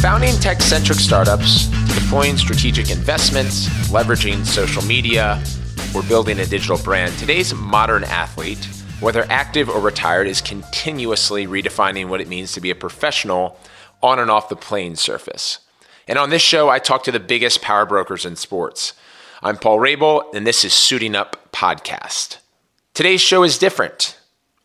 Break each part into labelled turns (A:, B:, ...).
A: founding tech centric startups, deploying strategic investments, leveraging social media, or building a digital brand, today's modern athlete, whether active or retired, is continuously redefining what it means to be a professional on and off the playing surface. And on this show, I talk to the biggest power brokers in sports. I'm Paul Rabil, and this is Suiting Up Podcast. Today's show is different.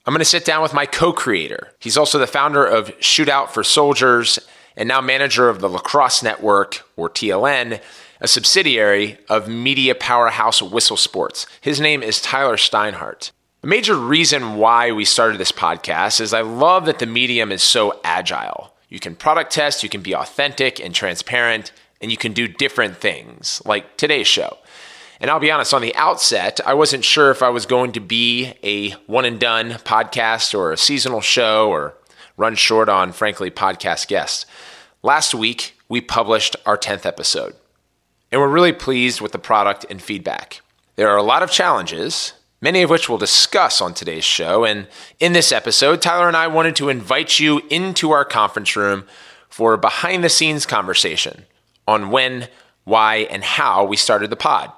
A: I'm going to sit down with my co creator. He's also the founder of Shootout for Soldiers and now manager of the Lacrosse Network, or TLN, a subsidiary of media powerhouse Whistle Sports. His name is Tyler Steinhardt. A major reason why we started this podcast is I love that the medium is so agile. You can product test, you can be authentic and transparent, and you can do different things, like today's show. And I'll be honest, on the outset, I wasn't sure if I was going to be a one and done podcast or a seasonal show or run short on, frankly, podcast guests. Last week, we published our 10th episode, and we're really pleased with the product and feedback. There are a lot of challenges, many of which we'll discuss on today's show. And in this episode, Tyler and I wanted to invite you into our conference room for a behind the scenes conversation on when, why, and how we started the pod.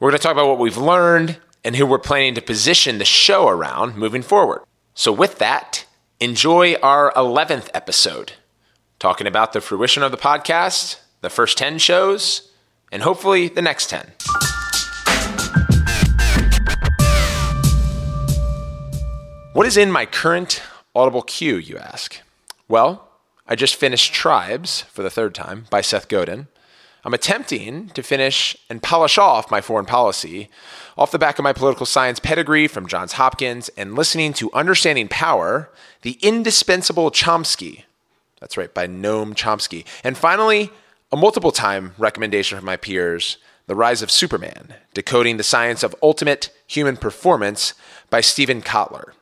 A: We're going to talk about what we've learned and who we're planning to position the show around moving forward. So, with that, enjoy our 11th episode, talking about the fruition of the podcast, the first 10 shows, and hopefully the next 10. What is in my current Audible queue, you ask? Well, I just finished Tribes for the third time by Seth Godin. I'm attempting to finish and polish off my foreign policy off the back of my political science pedigree from Johns Hopkins and listening to Understanding Power, the indispensable Chomsky. That's right, by Noam Chomsky. And finally, a multiple time recommendation from my peers The Rise of Superman, Decoding the Science of Ultimate Human Performance by Steven Kotler.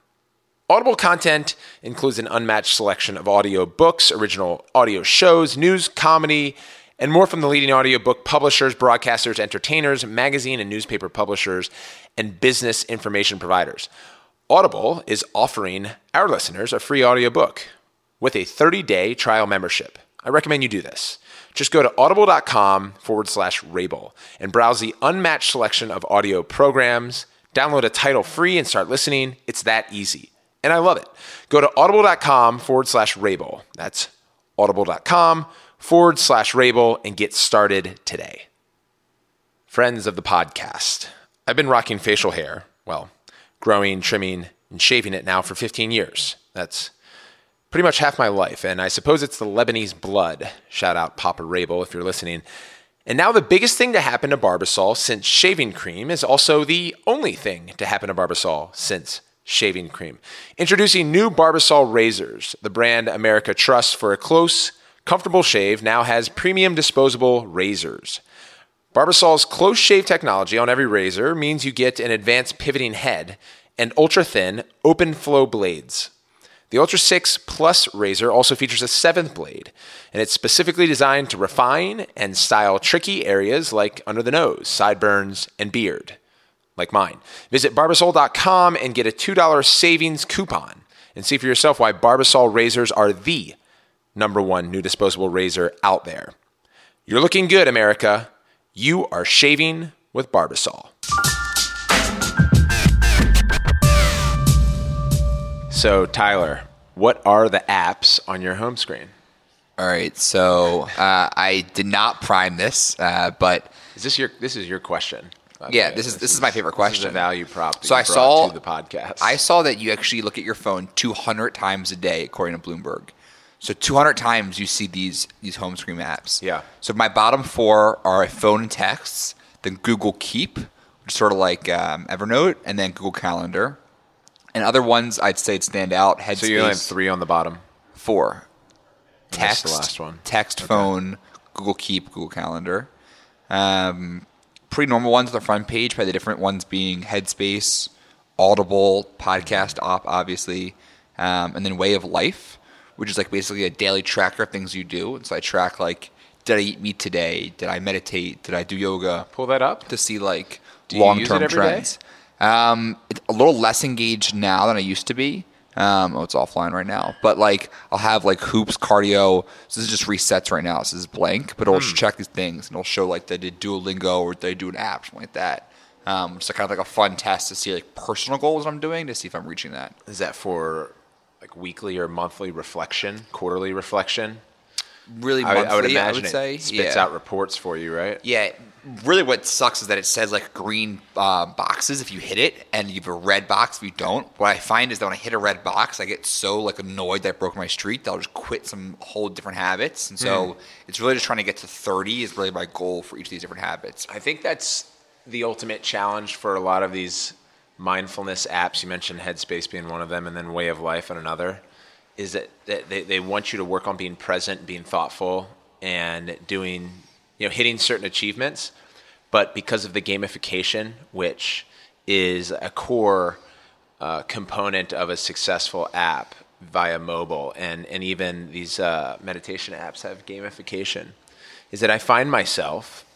A: Audible content includes an unmatched selection of audio books, original audio shows, news, comedy, and more from the leading audiobook publishers, broadcasters, entertainers, magazine and newspaper publishers, and business information providers. Audible is offering our listeners a free audiobook with a 30 day trial membership. I recommend you do this. Just go to audible.com forward slash Rabil and browse the unmatched selection of audio programs. Download a title free and start listening. It's that easy. And I love it. Go to audible.com forward slash Rabil. That's audible.com forward slash Rabil and get started today. Friends of the podcast, I've been rocking facial hair, well, growing, trimming, and shaving it now for 15 years. That's pretty much half my life, and I suppose it's the Lebanese blood. Shout out Papa Rabil if you're listening. And now the biggest thing to happen to Barbasol since shaving cream is also the only thing to happen to Barbasol since shaving cream. Introducing new Barbasol razors, the brand America trusts for a close, Comfortable Shave now has premium disposable razors. Barbasol's close shave technology on every razor means you get an advanced pivoting head and ultra thin, open flow blades. The Ultra 6 Plus razor also features a seventh blade, and it's specifically designed to refine and style tricky areas like under the nose, sideburns, and beard, like mine. Visit barbasol.com and get a $2 savings coupon and see for yourself why Barbasol razors are the number one new disposable razor out there. You're looking good, America. You are shaving with Barbasol. So, Tyler, what are the apps on your home screen?
B: All right, so uh, I did not prime this, uh, but
A: is this your this is your question?
B: Yeah, this is this, this is, my favorite question.
A: This value prop.
B: so I saw
A: the podcast.
B: I saw that you actually look at your phone 200 times a day, according to Bloomberg. So 200 times you see these these home screen apps.
A: Yeah.
B: So my bottom four are phone and texts, then Google Keep, which is sort of like um, Evernote, and then Google Calendar. And other ones I'd say stand out. Headspace.
A: So you only have three on the bottom.
B: Four. Text.
A: the last one.
B: Text, okay. phone, Google Keep, Google Calendar. Um, pretty normal ones on the front page. by the different ones being Headspace, Audible, Podcast Op, obviously, um, and then Way of Life which is like basically a daily tracker of things you do. And so I track like, did I eat meat today? Did I meditate? Did I do yoga?
A: Pull that up
B: to see like long term trends. Um, it's a little less engaged now than I used to be, Um, oh, it's offline right now. But like, I'll have like hoops, cardio. So this is just resets right now. So this is blank, but it'll just check these things and it'll show like they did Duolingo or they do an app, something like that. Um, so kind of like a fun test to see like personal goals I'm doing to see if I'm reaching that.
A: Is that for like weekly or monthly reflection, quarterly reflection?
B: Really,
A: I,
B: monthly,
A: would- I would imagine
B: say.
A: it spits
B: yeah.
A: out reports for you, right?
B: Yeah, really, what sucks is that it says like green uh, boxes if you hit it, and you have a red box if you don't. What I find is that when I hit a red box, I get so like annoyed that I broke my streak that I'll just quit some whole different habits. And so it's really just trying to get to thirty is really my goal for each of these different habits.
A: I think that's the ultimate challenge for a lot of these mindfulness apps. You mentioned Headspace being one of them, and then Way of Life and another. Is that they, they want you to work on being present, being thoughtful, and doing, you know, hitting certain achievements. But because of the gamification, which is a core uh, component of a successful app via mobile, and, and even these uh, meditation apps have gamification, is that I find myself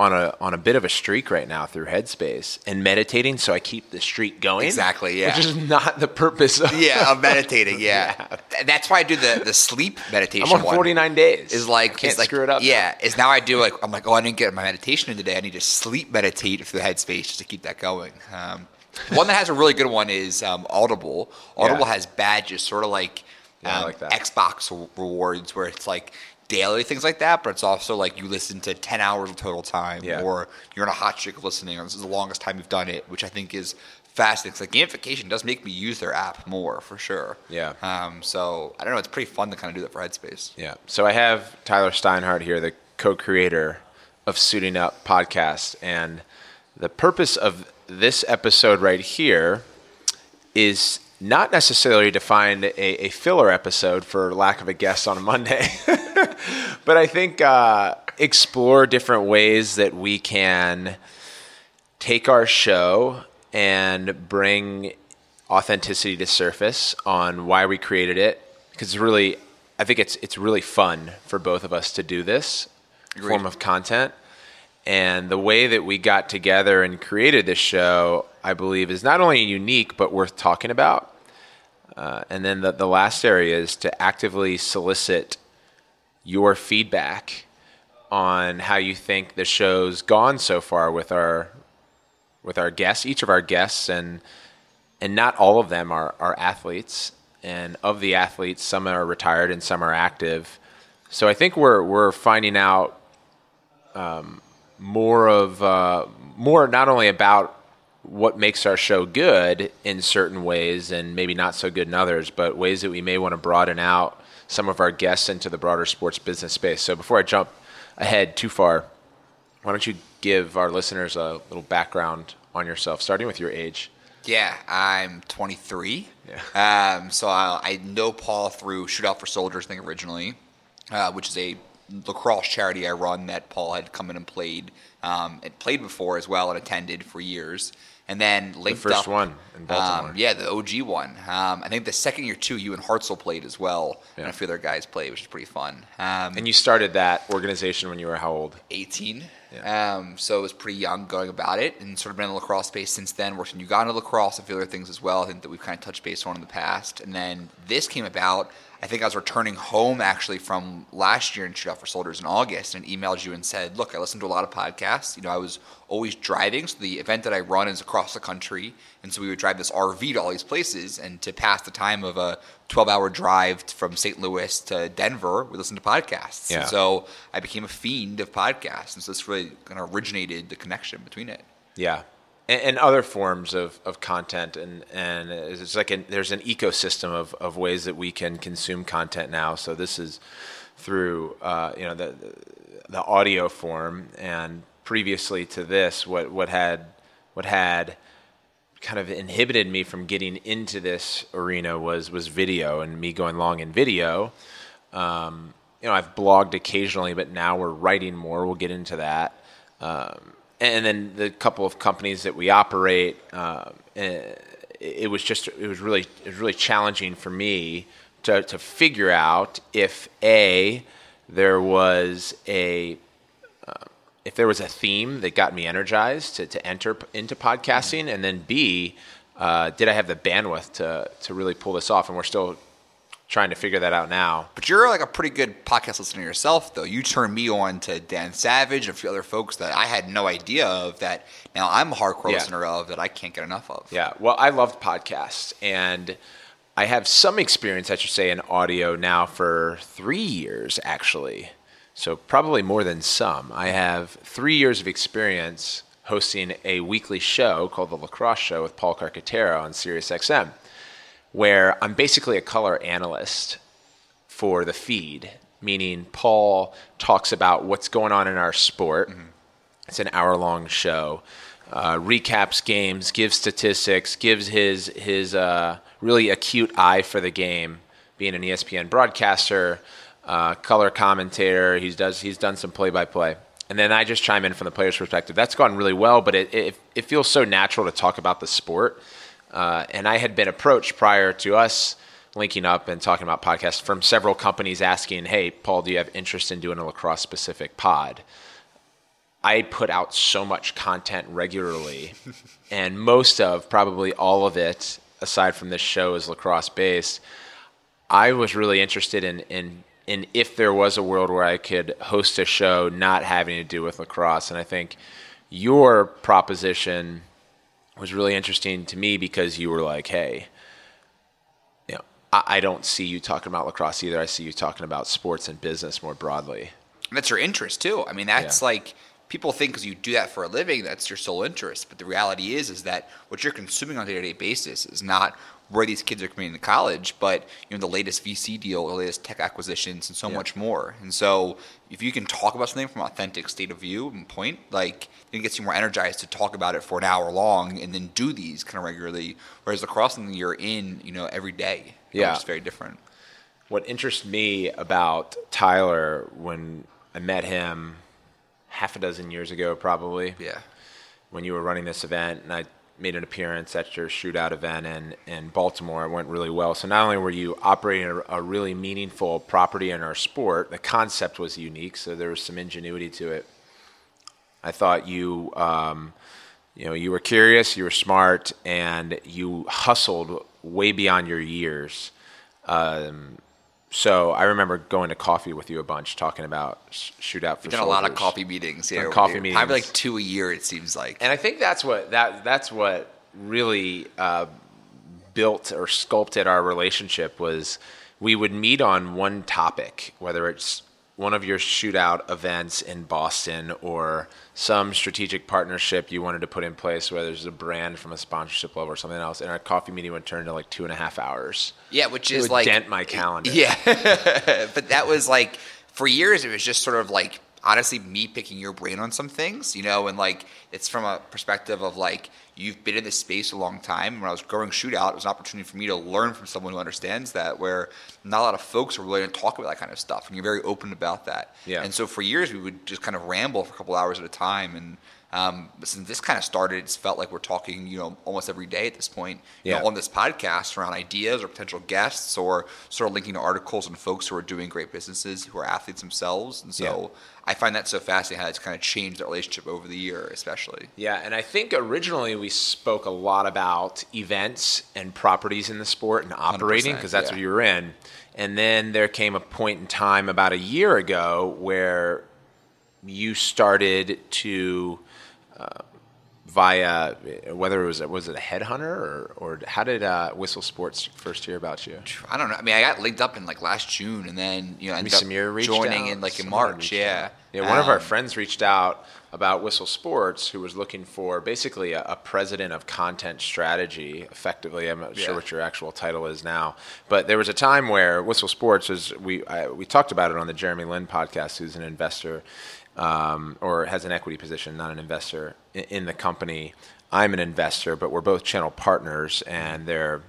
A: on a on a bit of a streak right now through Headspace and meditating, so I keep the streak going.
B: Exactly, yeah.
A: Which is not the purpose of.
B: Yeah, of meditating. Yeah, Th- that's why I do the the sleep meditation.
A: I'm on
B: one.
A: 49 days.
B: is like
A: can't
B: like,
A: screw it up.
B: Yeah, is now I do like I'm like oh I didn't get my meditation in today. I need to sleep meditate through the headspace just to keep that going. Um, one that has a really good one is um, Audible. Audible
A: Yeah.
B: has badges, sort of like,
A: Yeah, I
B: um,
A: like.
B: Xbox rewards, where it's like daily things like that, but it's also like you listen to 10 hours of total time,
A: Yeah.
B: or you're on a hot streak of listening, or this is the longest time you've done it, which I think is fascinating. 'cause, like gamification does make me use their app more for sure.
A: Yeah.
B: Um, so I don't know. It's pretty fun to kind of do that for Headspace.
A: Yeah. So I have Tyler Steinhardt here, the co-creator of Suiting Up podcast, and the purpose of this episode right here is not necessarily to find a, a filler episode for lack of a guest on a Monday, but I think uh, explore different ways that we can take our show and bring authenticity to surface on why we created it. Because it's really i think it's it's really fun for both of us to do this form of content. And the way that we got together and created this show i believe is not only unique but worth talking about. Uh, and then the, the last area is to actively solicit your feedback on how you think the show's gone so far with our with our guests, each of our guests, and and not all of them are, are athletes. And of the athletes, some are retired and some are active. So I think we're we're finding out um, more of uh, more not only about what makes our show good in certain ways and maybe not so good in others, but ways that we may want to broaden out some of our guests into the broader sports business space. So before I jump ahead too far, why don't you give our listeners a little background on yourself, starting with your age?
B: Yeah, I'm 23. Yeah. Um, so I, I know Paul through Shootout for Soldiers I think originally, uh, which is a lacrosse charity I run that Paul had come in and played, um, and played before as well and attended for years. And then linked
A: first
B: up,
A: one in Baltimore.
B: Um, yeah, the OG one. Um, I think the second year too, you and Hartzell played as well, and
A: Yeah.
B: a few other guys played, which is pretty fun. Um,
A: And you started that organization when you were how old?
B: 18. Um, so I was pretty young going about it and sort of been in the lacrosse space since then. Worked in Uganda lacrosse and a few other things as well. I think that we've kind of touched base on in the past. And then this came about. I think I was returning home actually from last year in Shoot Out for Soldiers in August and emailed you and said, Look, I listened to a lot of podcasts. You know, I was always driving. So the event that I run is across the country. And so we would drive this RV to all these places. And to pass the time of a 12 hour drive from St. Louis to Denver, we listened to podcasts.
A: Yeah.
B: And so I became a fiend of podcasts. And so this really kind of originated the connection between it.
A: Yeah. And, and other forms of, of content. And, and it's like there's an ecosystem of, of ways that we can consume content now. So this is through, uh, you know, the, the audio form. And previously to this, what, what had, what had kind of inhibited me from getting into this arena was, was video and me going long in video. Um, you know, I've blogged occasionally, but now we're writing more. We'll get into that. Um, and then the couple of companies that we operate, eh, it was just it was really it was really challenging for me to to figure out if a there was a uh, if there was a theme that got me energized to, to enter into podcasting, and then b uh, did I have the bandwidth to to really pull this off? And we're still trying to figure that out now.
B: But you're like a pretty good podcast listener yourself, though. You turned me on to Dan Savage and a few other folks that I had no idea of that now I'm a hardcore
A: Yeah.
B: listener of that I can't get enough of.
A: Yeah, well, I loved podcasts, and I have some experience, I should say, in audio now for three years, actually. So probably more than some. I have three years of experience hosting a weekly show called The Lacrosse Show with Paul Carcaterra on SiriusXM, where I'm basically a color analyst for the feed, meaning Paul talks about what's going on in our sport. It's an hour long show. Uh, recaps games, gives statistics, gives his his uh, really acute eye for the game. Being an ESPN broadcaster, uh, color commentator, he does he's done some play by play, and then I just chime in from the player's perspective. That's gone really well, but it it, it feels so natural to talk about the sport. Uh, and I had been approached prior to us linking up and talking about podcasts from several companies asking, "Hey, Paul, do you have interest in doing a lacrosse specific pod?" I put out so much content regularly, and most of, probably all of it, aside from this show, is lacrosse based. I was really interested in, in in if there was a world where I could host a show not having to do with lacrosse, and I think your proposition was really interesting to me because you were like, "Hey, you know, I, I don't see you talking about lacrosse either. I see you talking about sports and business more broadly."
B: And that's your interest too. I mean, that's
A: Yeah.
B: like people think because you do that for a living, that's your sole interest. But the reality is, is that what you're consuming on a day-to-day basis is not where these kids are coming into college, but you know the latest VC deal, the latest tech acquisitions, and so
A: Yeah.
B: much more. And so, if you can talk about something from an authentic state of view and point, like it gets you more energized to talk about it for an hour long, and then do these kind of regularly. Whereas lacrosse, something you're in, you know, every day.
A: Yeah.
B: is very different.
A: what interests me about Tyler when I met him half a dozen years ago, probably
B: Yeah.
A: when you were running this event, and I made an appearance at your shootout event in, in Baltimore. It went really well. So not only were you operating a, a really meaningful property in our sport, the concept was unique, so there was some ingenuity to it. I thought you, um, you know, you were curious, you were smart, and you hustled way beyond your years. Um, so I remember going to coffee with you a bunch, talking about sh- shootout for
B: We've done a lot of coffee meetings here.
A: Done coffee
B: Probably
A: meetings.
B: like two a year, it seems like.
A: And I think that's what that that's what really uh, built or sculpted our relationship was we would meet on one topic, whether it's one of your shootout events in Boston or some strategic partnership you wanted to put in place, whether it's a brand from a sponsorship level or something else, and our coffee meeting would turn to like two and a half hours.
B: Yeah, which
A: It
B: is like
A: dent my calendar.
B: Yeah, but that was like for years. It was just sort of like honestly me picking your brain on some things, you know, and like it's from a perspective of like you've been in this space a long time. When I was growing shootout, it was an opportunity for me to learn from someone who understands that. Where not a lot of folks are willing to talk about that kind of stuff, and you're very open about that.
A: Yeah.
B: And so for years we would just kind of ramble for a couple hours at a time and. Um, since this kind of started, it's felt like we're talking, you know, almost every day at this point. You know,
A: Yeah.
B: on this podcast around ideas or potential guests or sort of linking to articles and folks who are doing great businesses who are athletes themselves. And so I find that so fascinating how it's kind of changed the relationship over the year, especially.
A: Yeah, and I think originally we spoke a lot about events and properties in the sport and operating because that's
B: yeah.
A: what you were in. And then there came a point in time about a year ago where you started to uh, via whether it was was it a headhunter or or how did uh, Whistle Sports first hear about you?
B: I don't know. I mean, I got linked up in like last June and then, you know, ended up
A: Samir reached
B: joining
A: out.
B: in like in
A: Someone
B: March. Yeah.
A: out. Yeah, one of our
B: Um,
A: friends reached out about Whistle Sports, who was looking for basically a, a president of content strategy. Effectively, I'm not
B: Yeah.
A: sure what your actual title is now, but there was a time where Whistle Sports was. We I, we talked about it on the Jeremy Lin podcast, who's an investor um, or has an equity position, not an investor in, in the company. I'm an investor, but we're both channel partners, and they're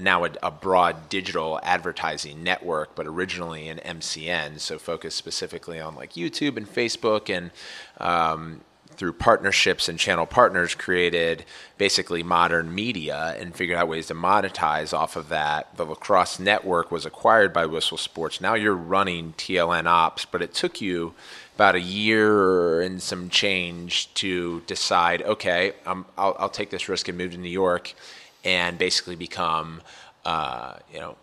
A: now a, a broad digital advertising network, but originally an MCN, so focused specifically on like YouTube and Facebook, and um, through partnerships and channel partners, created basically modern media and figured out ways to monetize off of that. The Lacrosse Network was acquired by Whistle Sports. Now you're running TLN Ops, but it took you about a year and some change to decide, okay, um, I'll, I'll take this risk and move to New York and basically become, uh, you know,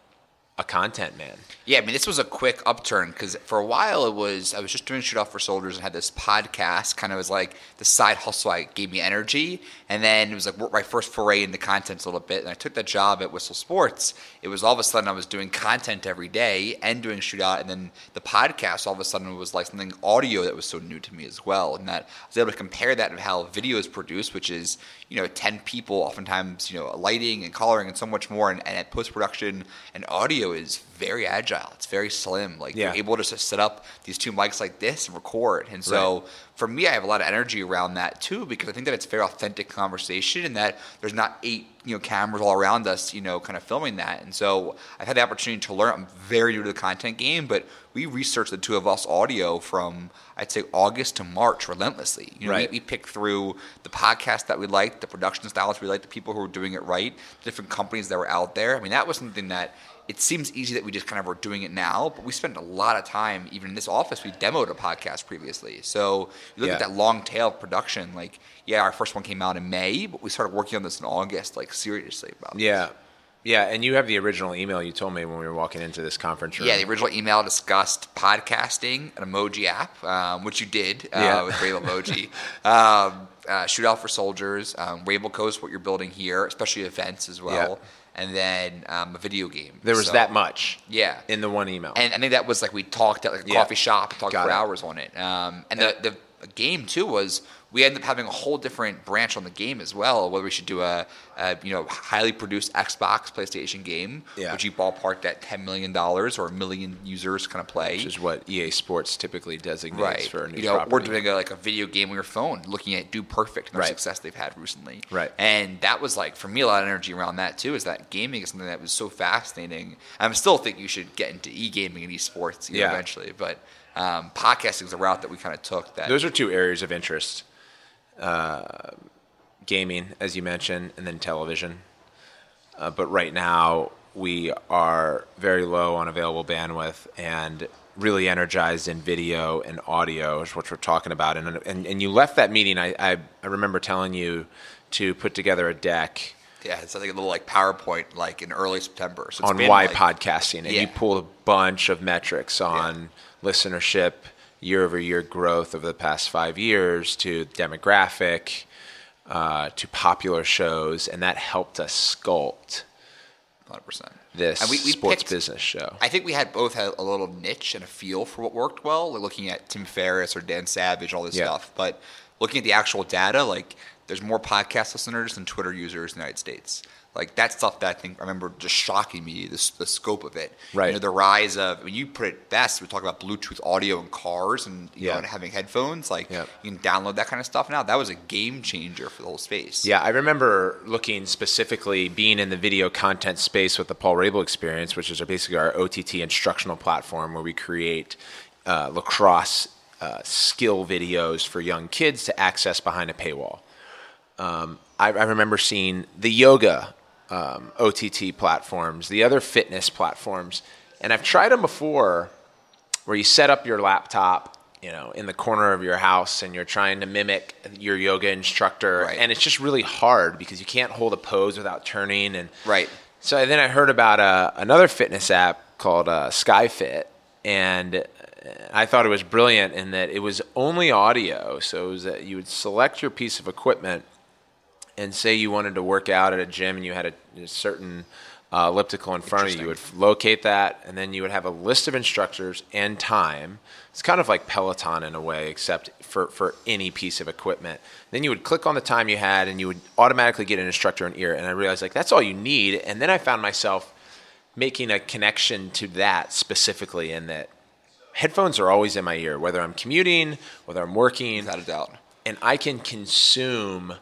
A: a content man.
B: Yeah, I mean, this was a quick upturn because for a while it was I was just doing shootout for soldiers and had this podcast, kind of was like the side hustle. I gave me energy, and then it was like my first foray into content a little bit. And I took that job at Whistle Sports. It was all of a sudden I was doing content every day and doing shootout, and then the podcast all of a sudden was like something audio that was so new to me as well, and that I was able to compare that to how video is produced, which is you know ten people, oftentimes you know lighting and coloring and so much more, and, and at post production and audio is very agile. It's very slim. Like
A: Yeah.
B: you're able to just set up these two mics like this and record. And so for me, I have a lot of energy around that too because I think that it's very authentic conversation and that there's not eight you know cameras all around us, you know, kind of filming that. And so I've had the opportunity to learn. I'm very new to the content game, but we researched the two of us audio from I'd say August to March relentlessly. You know,
A: Right.
B: we, we picked through the podcast that we liked, the production styles we liked, the people who were doing it right, the different companies that were out there. I mean, that was something that it seems easy that we just kind of were doing it now, but we spent a lot of time, even in this office, we demoed a podcast previously. So you look at that long tail of production, like, yeah, our first one came out in May, but we started working on this in August, like seriously about.
A: Yeah. Yeah, and you have the original email you told me when we were walking into this conference room.
B: Yeah, the original email discussed podcasting, an emoji app, um, which you did uh,
A: Yeah.
B: with Rainbow Emoji. um, uh, Shootout for Soldiers, um, Rainbow Coast, what you're building here, especially events as well, and then um, a video game.
A: there was
B: So-
A: that much
B: Yeah.
A: in the one email.
B: And I think that was like we talked at like a
A: Yeah.
B: coffee shop, talked
A: Got
B: for
A: it.
B: hours on it. Um, and the, the game too was we ended up having a whole different branch on the game as well. Whether we should do a, a you know highly produced Xbox, PlayStation game,
A: Yeah.
B: which you ballparked at ten million dollars or a million users kind of play.
A: which is what EA Sports typically designates
B: Right,
A: for a new
B: you know,
A: property.
B: we're doing a, like a video game on your phone, looking at Dude Perfect and the
A: Right.
B: success they've had recently.
A: Right.
B: and that was like for me a lot of energy around that too. Is that gaming is something that was so fascinating. I still think you should get into e gaming and esports you know,
A: Yeah.
B: eventually, but um, podcasting is a route that we kind of took. That
A: Those are two areas of interest: uh, gaming, as you mentioned, and then television. Uh, but right now, we are very low on available bandwidth and really energized in video and audio, is what we're talking about. And and, and you left that meeting. I, I I remember telling you to put together a deck
B: yeah, it's like a little like PowerPoint like in early September. So it's
A: on why
B: like-
A: podcasting, and you pulled a bunch of metrics on listenership, year over year growth over the past five years, to demographic, uh, to popular shows, and that helped us sculpt
B: 100%.
A: this
B: And we- we
A: sports
B: picked-
A: business show.
B: I think we had both had a little niche and a feel for what worked well, like looking at Tim Ferriss or Dan Savage, all this
A: Yeah.
B: stuff. But looking at the actual data, like there's more podcast listeners than Twitter users in the United States. Like that stuff that I think I remember just shocking me, the, the scope of it.
A: Right.
B: You know, the rise of when you put it best, we talk about Bluetooth audio in cars and you
A: Yeah.
B: know and having headphones. Like
A: Yeah.
B: you can download that kind of stuff now. That was a game changer for the whole space.
A: Yeah, I remember looking specifically being in the video content space with the Paul Rabil experience, which is basically our OTT instructional platform where we create uh, lacrosse uh, skill videos for young kids to access behind a paywall. Um, I, I remember seeing the yoga um, OTT platforms, the other fitness platforms, and I've tried them before where you set up your laptop, you know, in the corner of your house and you're trying to mimic your yoga instructor
B: Right.
A: and it's just really hard because you can't hold a pose without turning and
B: Right.
A: so then I heard about uh, another fitness app called uh, SkyFit, and uh, I thought it was brilliant in that it was only audio. So it was that you would select your piece of equipment, and say you wanted to work out at a gym and you had a, a certain uh, elliptical in front of you, you would locate that, and then you would have a list of instructors and time. It's kind of like Peloton in a way, except for, for any piece of equipment. Then you would click on the time you had, and you would automatically get an instructor in ear. And I realized like that's all you need. And then I found myself making a connection to that specifically, in that headphones are always in my ear, whether I'm commuting, whether I'm working,
B: Without a doubt.
A: and I can consume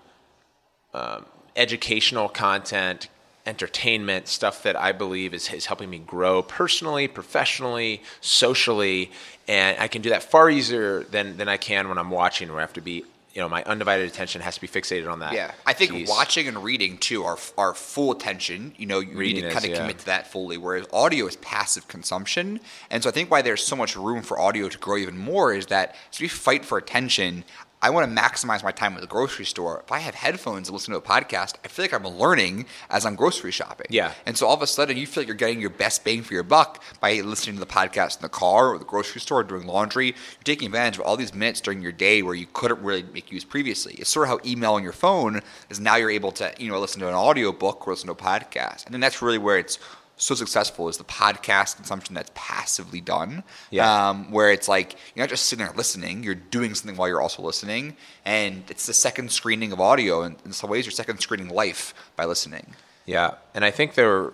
A: um, educational content, entertainment, stuff that I believe is, is helping me grow personally, professionally, socially, and I can do that far easier than, than I can when I'm watching, where I have to be, you know, my undivided attention has to be fixated on that.
B: Yeah, I think
A: piece.
B: watching and reading too are are full attention. You know, you
A: Reading
B: need to
A: is,
B: kind of
A: yeah.
B: commit to that fully. Whereas audio is passive consumption, and so I think why there's so much room for audio to grow even more is that as we fight for attention. I want to maximize my time at the grocery store. If I have headphones and listen to a podcast, I feel like I'm learning as I'm grocery shopping.
A: Yeah.
B: And so all of a sudden, you feel like you're getting your best bang for your buck by listening to the podcast in the car or the grocery store or doing laundry. You're taking advantage of all these minutes during your day where you couldn't really make use previously. It's sort of how email on your phone is now you're able to, you know, listen to an audio book or listen to a podcast. And then that's really where it's so successful is the podcast consumption that's passively done.
A: Yeah.
B: Um, where it's like you're not just sitting there listening, you're doing something while you're also listening. And it's the second screening of audio. And in some ways, you're second screening life by listening.
A: Yeah, and I think there were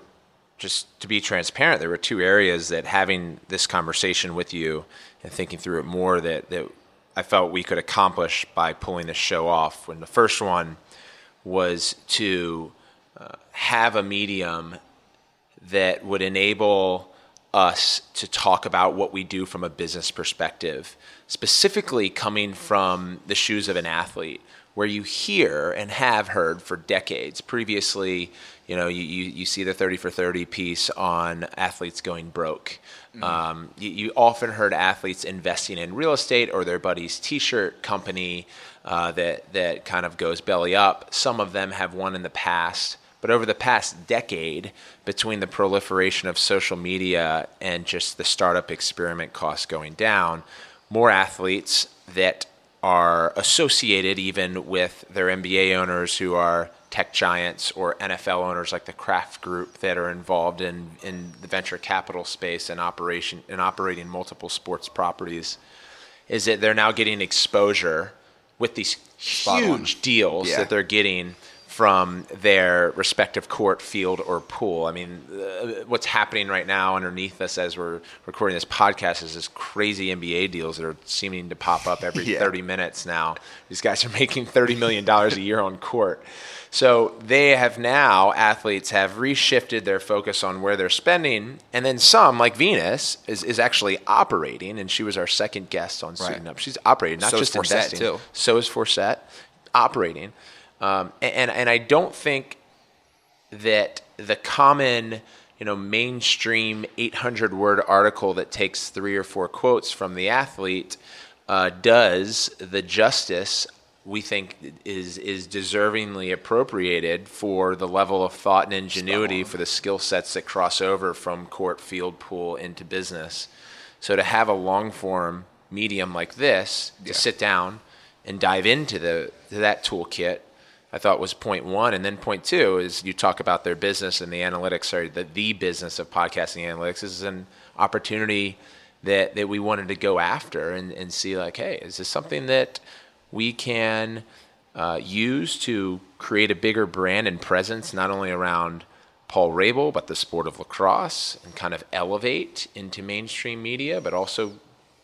A: just to be transparent, there were two areas that having this conversation with you and thinking through it more that that I felt we could accomplish by pulling this show off. When the first one was to uh, have a medium that would enable us to talk about what we do from a business perspective, specifically coming from the shoes of an athlete, where you hear and have heard for decades previously. You know, you, you, you see the 30 for 30 piece on athletes going broke. Um, you, you often heard athletes investing in real estate or their buddy's t shirt company uh, that, that kind of goes belly up. Some of them have won in the past. But over the past decade, between the proliferation of social media and just the startup experiment costs going down, more athletes that are associated even with their NBA owners who are tech giants or NFL owners like the Kraft Group that are involved in, in the venture capital space and operation and operating multiple sports properties, is that they're now getting exposure with these huge deals
B: Yeah.
A: that they're getting from their respective court, field, or pool. I mean, uh, what's happening right now underneath us as we're recording this podcast is this crazy NBA deals that are seeming to pop up every
B: Yeah.
A: 30 minutes now. These guys are making $30 million a year on court. So they have now, athletes have reshifted their focus on where they're spending. And then some, like Venus, is, is actually operating. And she was our second guest on Suiting Up. She's operating, not
B: So
A: just investing.
B: too.
A: So is Forsett operating. Um, and, and I don't think that the common, you know, mainstream 800 word article that takes three or four quotes from the athlete uh, does the justice we think is is deservingly appropriated for the level of thought and ingenuity for the skill sets that cross over from court, field, pool into business. So to have a long form medium like this to sit down and dive into the to that toolkit I thought was point one, and then point two is you talk about their business and the analytics. Sorry, the the business of podcasting analytics this is an opportunity that that we wanted to go after and and see like, hey, is this something that we can uh, use to create a bigger brand and presence, not only around Paul Rabil, but the sport of lacrosse, and kind of elevate into mainstream media, but also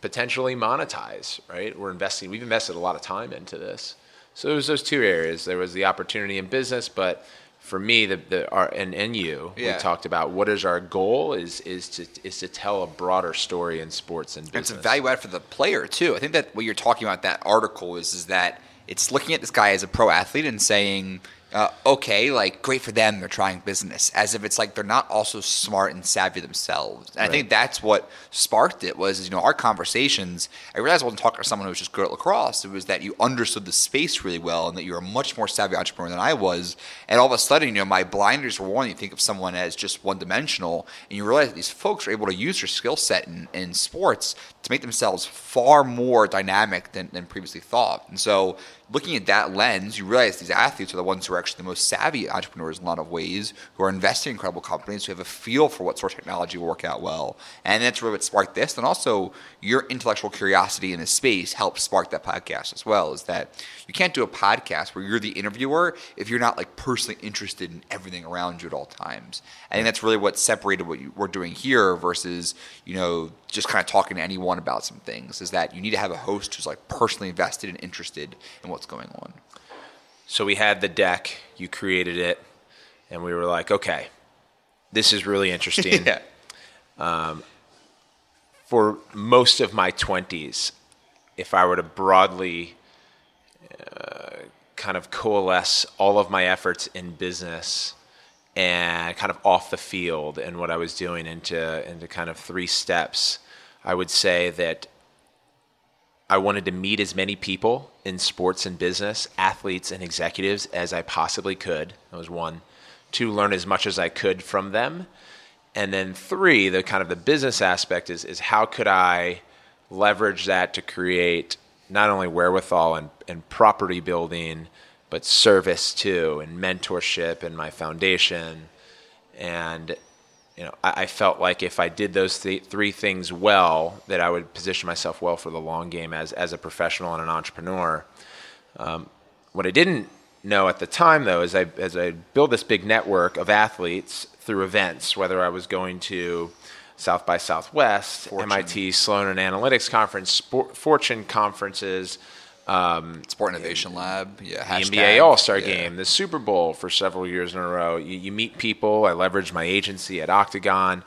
A: potentially monetize. Right? We're investing. We've invested a lot of time into this. So there was those two areas. There was the opportunity in business, but for me, the, the our, and, and you,
B: Yeah.
A: we talked about what is our goal is is to is to tell a broader story in sports and
B: And it's
A: business.
B: a value add for the player too. I think that what you're talking about that article is is that it's looking at this guy as a pro athlete and saying, uh, okay, like great for them, they're trying business, as if it's like they're not also smart and savvy themselves. And I think that's what sparked it was you know our conversations. I realized I wasn't talking to someone who was just good at lacrosse. It was that you understood the space really well and that you were a much more savvy entrepreneur than I was. And all of a sudden, you know, my blinders were on. You think of someone as just one dimensional, and you realize that these folks are able to use their skill set in, in sports to make themselves far more dynamic than, than previously thought. And so, looking at that lens, you realize these athletes are the ones who are actually the most savvy entrepreneurs in a lot of ways, who are investing in incredible companies, who have a feel for what sort of technology will work out well. And that's really what sparked this. And also, your intellectual curiosity in this space helped spark that podcast as well. Is that you can't do a podcast where you're the interviewer if you're not like personally interested in everything around you at all times. I think that's really what separated what you, we're doing here versus you know just kind of talking to anyone about some things. Is that you need to have a host who's like personally invested and interested in what's going on.
A: So we had the deck, you created it, and we were like, okay, this is really interesting. For most of my 20s, if I were to broadly uh, kind of coalesce all of my efforts in business and kind of off the field and what I was doing into into kind of three steps, I would say that I wanted to meet as many people in sports and business, athletes and executives as I possibly could. That was one. Two, learn as much as I could from them. And then three, the kind of the business aspect is is how could I leverage that to create not only wherewithal and, and property building, but service too, and mentorship and my foundation. And you know, I, I felt like if I did those th- three things well, that I would position myself well for the long game as as a professional and an entrepreneur. Um, what I didn't know at the time, though, is I as I build this big network of athletes through events, whether I was going to South by Southwest,
B: Fortune.
A: MIT Sloan and Analytics Conference, Sport, Fortune conferences, um,
B: Sport Innovation Lab, yeah.
A: the NBA All Star
B: yeah.
A: Game, the Super Bowl for several years in a row. You, you meet people. I leveraged my agency at Octagon.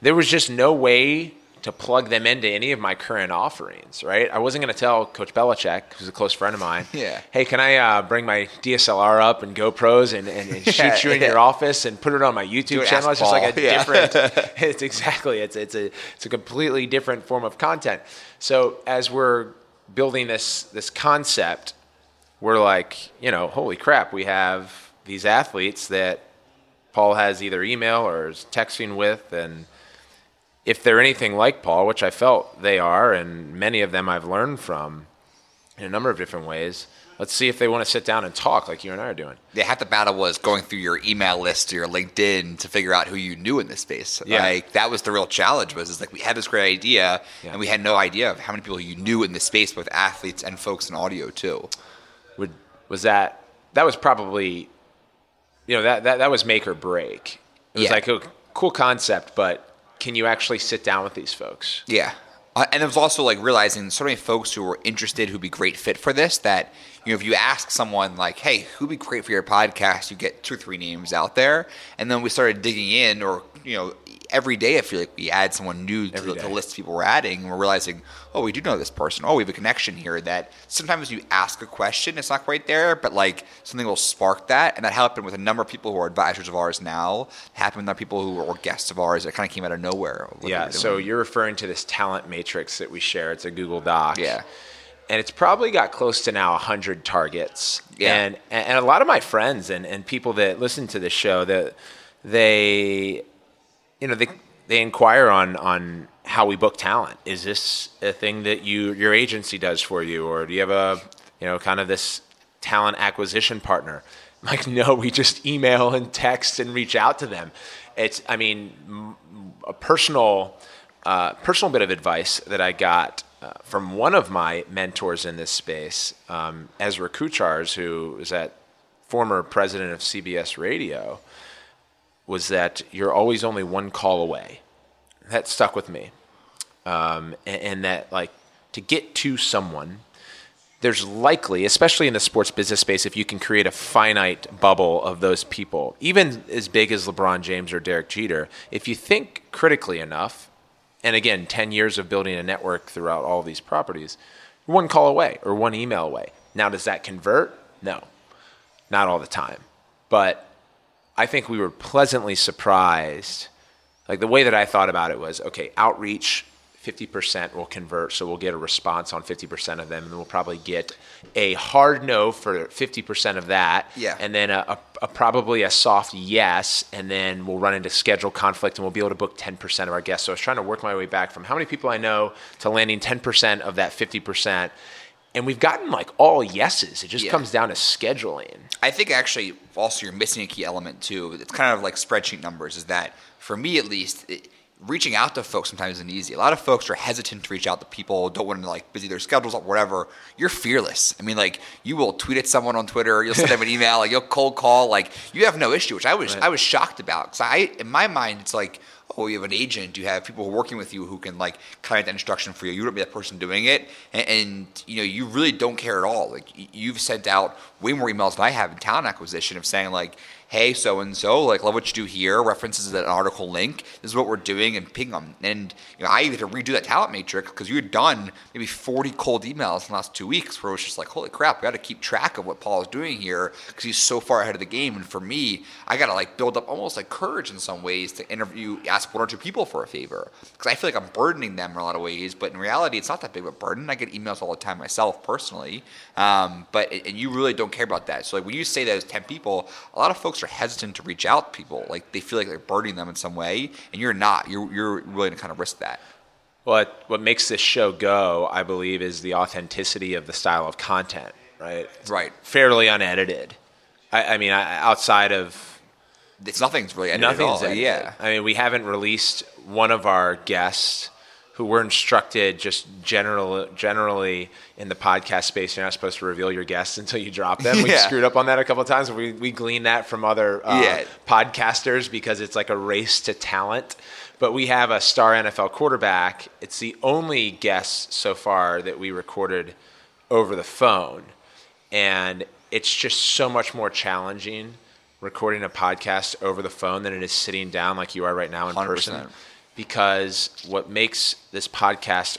A: There was just no way to plug them into any of my current offerings, right? I wasn't going to tell Coach Belichick, who's a close friend of mine,
B: Yeah.
A: hey, can I uh, bring my DSLR up and GoPros and, and, and
B: Yeah,
A: shoot you in
B: yeah.
A: your office and put it on my YouTube channel? It's just like a different it's exactly it's it's a it's a completely different form of content. So as we're building this this concept, we're like, you know, holy crap, we have these athletes that Paul has either email or is texting with and if they're anything like Paul, which I felt they are, and many of them I've learned from in a number of different ways, let's see if they want to sit down and talk like you and I are doing.
B: Yeah, half the battle was going through your email list or your LinkedIn to figure out who you knew in this space.
A: Yeah.
B: Like that was the real challenge. Was is like we had this great idea
A: Yeah.
B: and we had no idea of how many people you knew in this space, both athletes and folks in audio too.
A: would was that that was probably you know that that, that was make or break it was
B: Yeah.
A: like a cool concept but can you actually sit down with these folks
B: Yeah. Uh, and it was also like realizing so many folks who were interested who'd be great fit for this that you know if you ask someone like hey who'd be great for your podcast? You get two or three names out there. And then we started digging in or you know every day i feel like we add someone new to the, the list of people we're adding and we're realizing oh we do know this person. Oh we have a connection here that sometimes you ask a question it's not quite there but like something will spark that. And that happened with a number of people who are advisors of ours now. Happened with other people who were guests of ours. That kind of came out of nowhere.
A: Yeah so you're referring to this talent matrix that we share. It's a google doc.
B: Yeah.
A: and it's probably got close to now 100 targets.
B: Yeah.
A: and and a lot of my friends and, and people that listen to the show that they you know they they inquire on on how we book talent. Is this a thing that you your agency does for you? Or do you have a you know kind of this talent acquisition partner? I'm like no we just email and text and reach out to them. It's i mean a personal uh, personal bit of advice that i got uh, from one of my mentors in this space um, ezra kucharz who is at former president of cbs radio was that you're always only one call away. That stuck with me. Um, and, and that, like, to get to someone, there's likely, especially in the sports business space, if you can create a finite bubble of those people, even as big as LeBron James or Derek Jeter, if you think critically enough, and again, 10 years of building a network throughout all these properties, one call away or one email away. Now, does that convert? No, not all the time. But I think we were pleasantly surprised. Like the way that I thought about it was okay, outreach 50% will convert, so we'll get a response on 50% of them, and we'll probably get a hard no for 50% of that,
B: Yeah.
A: and then a, a, a probably a soft yes, and then we'll run into schedule conflict, and we'll be able to book 10% of our guests. So I was trying to work my way back from how many people I know to landing 10% of that 50%, and we've gotten like all yeses. It just
B: Yeah.
A: comes down to scheduling.
B: I think actually also you're missing a key element too. It's kind of like spreadsheet numbers. Is that for me at least? It, reaching out to folks sometimes isn't easy. A lot of folks are hesitant to reach out to people, don't want to like busy their schedules or whatever. You're fearless. I mean, like you will tweet at someone on Twitter, you'll send them an email, like you'll cold call, like you have no issue, which I was
A: Right.
B: I was shocked about. Because I in my mind it's like. Oh, you have an agent. You have people working with you who can like kind that instruction for you. You don't be that person doing it, and, and you know you really don't care at all. Like you've sent out way more emails than I have in talent acquisition of saying like, hey, so and so, like, love what you do here, references an article link. This is what we're doing, and ping them. And you know, I had to redo that talent matrix because you had done maybe 40 cold emails in the last two weeks where it was just like, holy crap, we got to keep track of what Paul is doing here because he's so far ahead of the game. And for me, I got to like build up almost like courage in some ways to interview, ask one or two people for a favor because I feel like I'm burdening them in a lot of ways, but in reality, it's not that big of a burden. I get emails all the time myself personally, um, but and you really don't care about that. So like when you say that as 10 people, a lot of folks are hesitant to reach out to people. Like they feel like they're burdening them in some way, and you're not. You're you're willing to kind of risk that.
A: What what makes this show go, I believe, is the authenticity of the style of content. Right.
B: Right.
A: Fairly unedited. I, I mean, I, outside of
B: It's nothing's really edited
A: nothing's
B: at all.
A: edited.
B: Yeah.
A: I mean, we haven't released one of our guests who were instructed just general, generally in the podcast space. You're not supposed to reveal your guests until you drop them. We
B: Yeah.
A: screwed up on that a couple of times. We we gleaned that from other uh,
B: Yeah.
A: podcasters because it's like a race to talent. But we have a star NFL quarterback. It's the only guest so far that we recorded over the phone. And it's just so much more challenging recording a podcast over the phone than it is sitting down like you are right now in
B: 100%.
A: person. Because what makes this podcast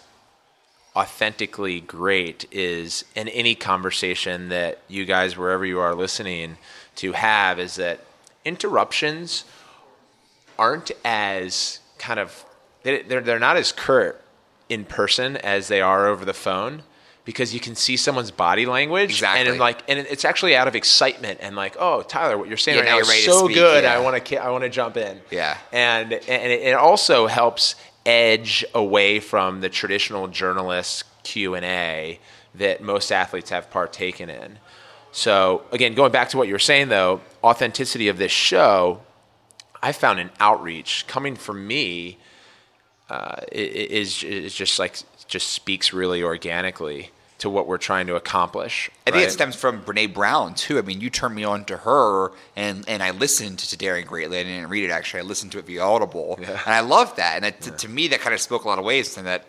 A: authentically great is in any conversation that you guys, wherever you are listening to have, is that interruptions aren't as kind of they- they're they're not as curt in person as they are over the phone because you can see someone's body language
B: Exactly.
A: and like and it's actually out of excitement and like oh Tyler what you're saying
B: Yeah,
A: right
B: now
A: is so
B: speak,
A: good
B: yeah.
A: I want to I want to jump in
B: Yeah.
A: and and it, also helps edge away from the traditional journalist Q and A that most athletes have partaken in. So again, going back to what you were saying though, authenticity of this show, I found an outreach coming from me uh, is is just like just speaks really organically to what we're trying to accomplish.
B: I think
A: right?
B: it stems from Brene Brown too. I mean, you turned me on to her, and and I listened to Daring Greatly. I didn't read it actually. I listened to it via Audible,
A: Yeah.
B: and I loved that. And that, to, to me, that kind of spoke a lot of ways. And that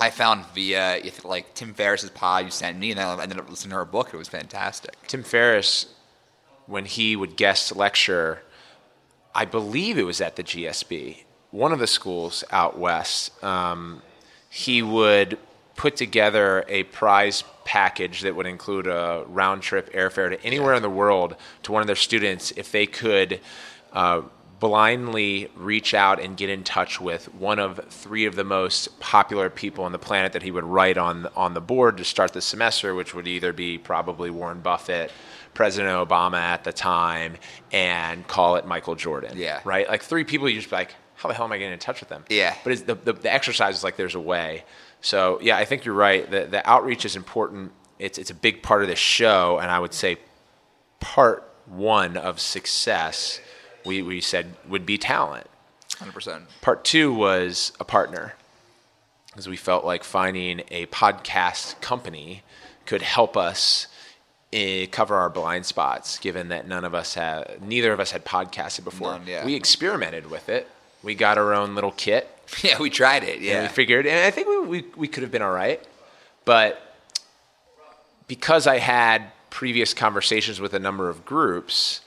B: I found via if, like Tim Ferriss's pod you sent me, and I ended up listening to her book. It was fantastic.
A: Tim Ferriss, when he would guest lecture, I believe it was at the GSB, one of the schools out west. Um, he would put together a prize package that would include a round trip airfare to anywhere in the world to one of their students if they could uh, blindly reach out and get in touch with one of three of the most popular people on the planet that he would write on on the board to start the semester, which would either be probably Warren Buffett, President Obama at the time, and call it Michael Jordan.
B: Yeah.
A: Right? Like three people, you just be like, how the hell am I getting in touch with them?
B: Yeah.
A: But it's the, the, the exercise is like there's a way. So, yeah, I think you're right. The, the outreach is important. It's, it's a big part of the show. And I would say part one of success, we, we said, would be talent.
B: Hundred percent.
A: Part two was a partner, because we felt like finding a podcast company could help us eh, cover our blind spots. Given that none of us had, neither of us had podcasted before,
B: None, yeah.
A: we experimented with it. We got our own little kit.
B: Yeah, we tried it.
A: And
B: Yeah,
A: we figured, and I think we, we, we could have been all right. But because I had previous conversations with a number of groups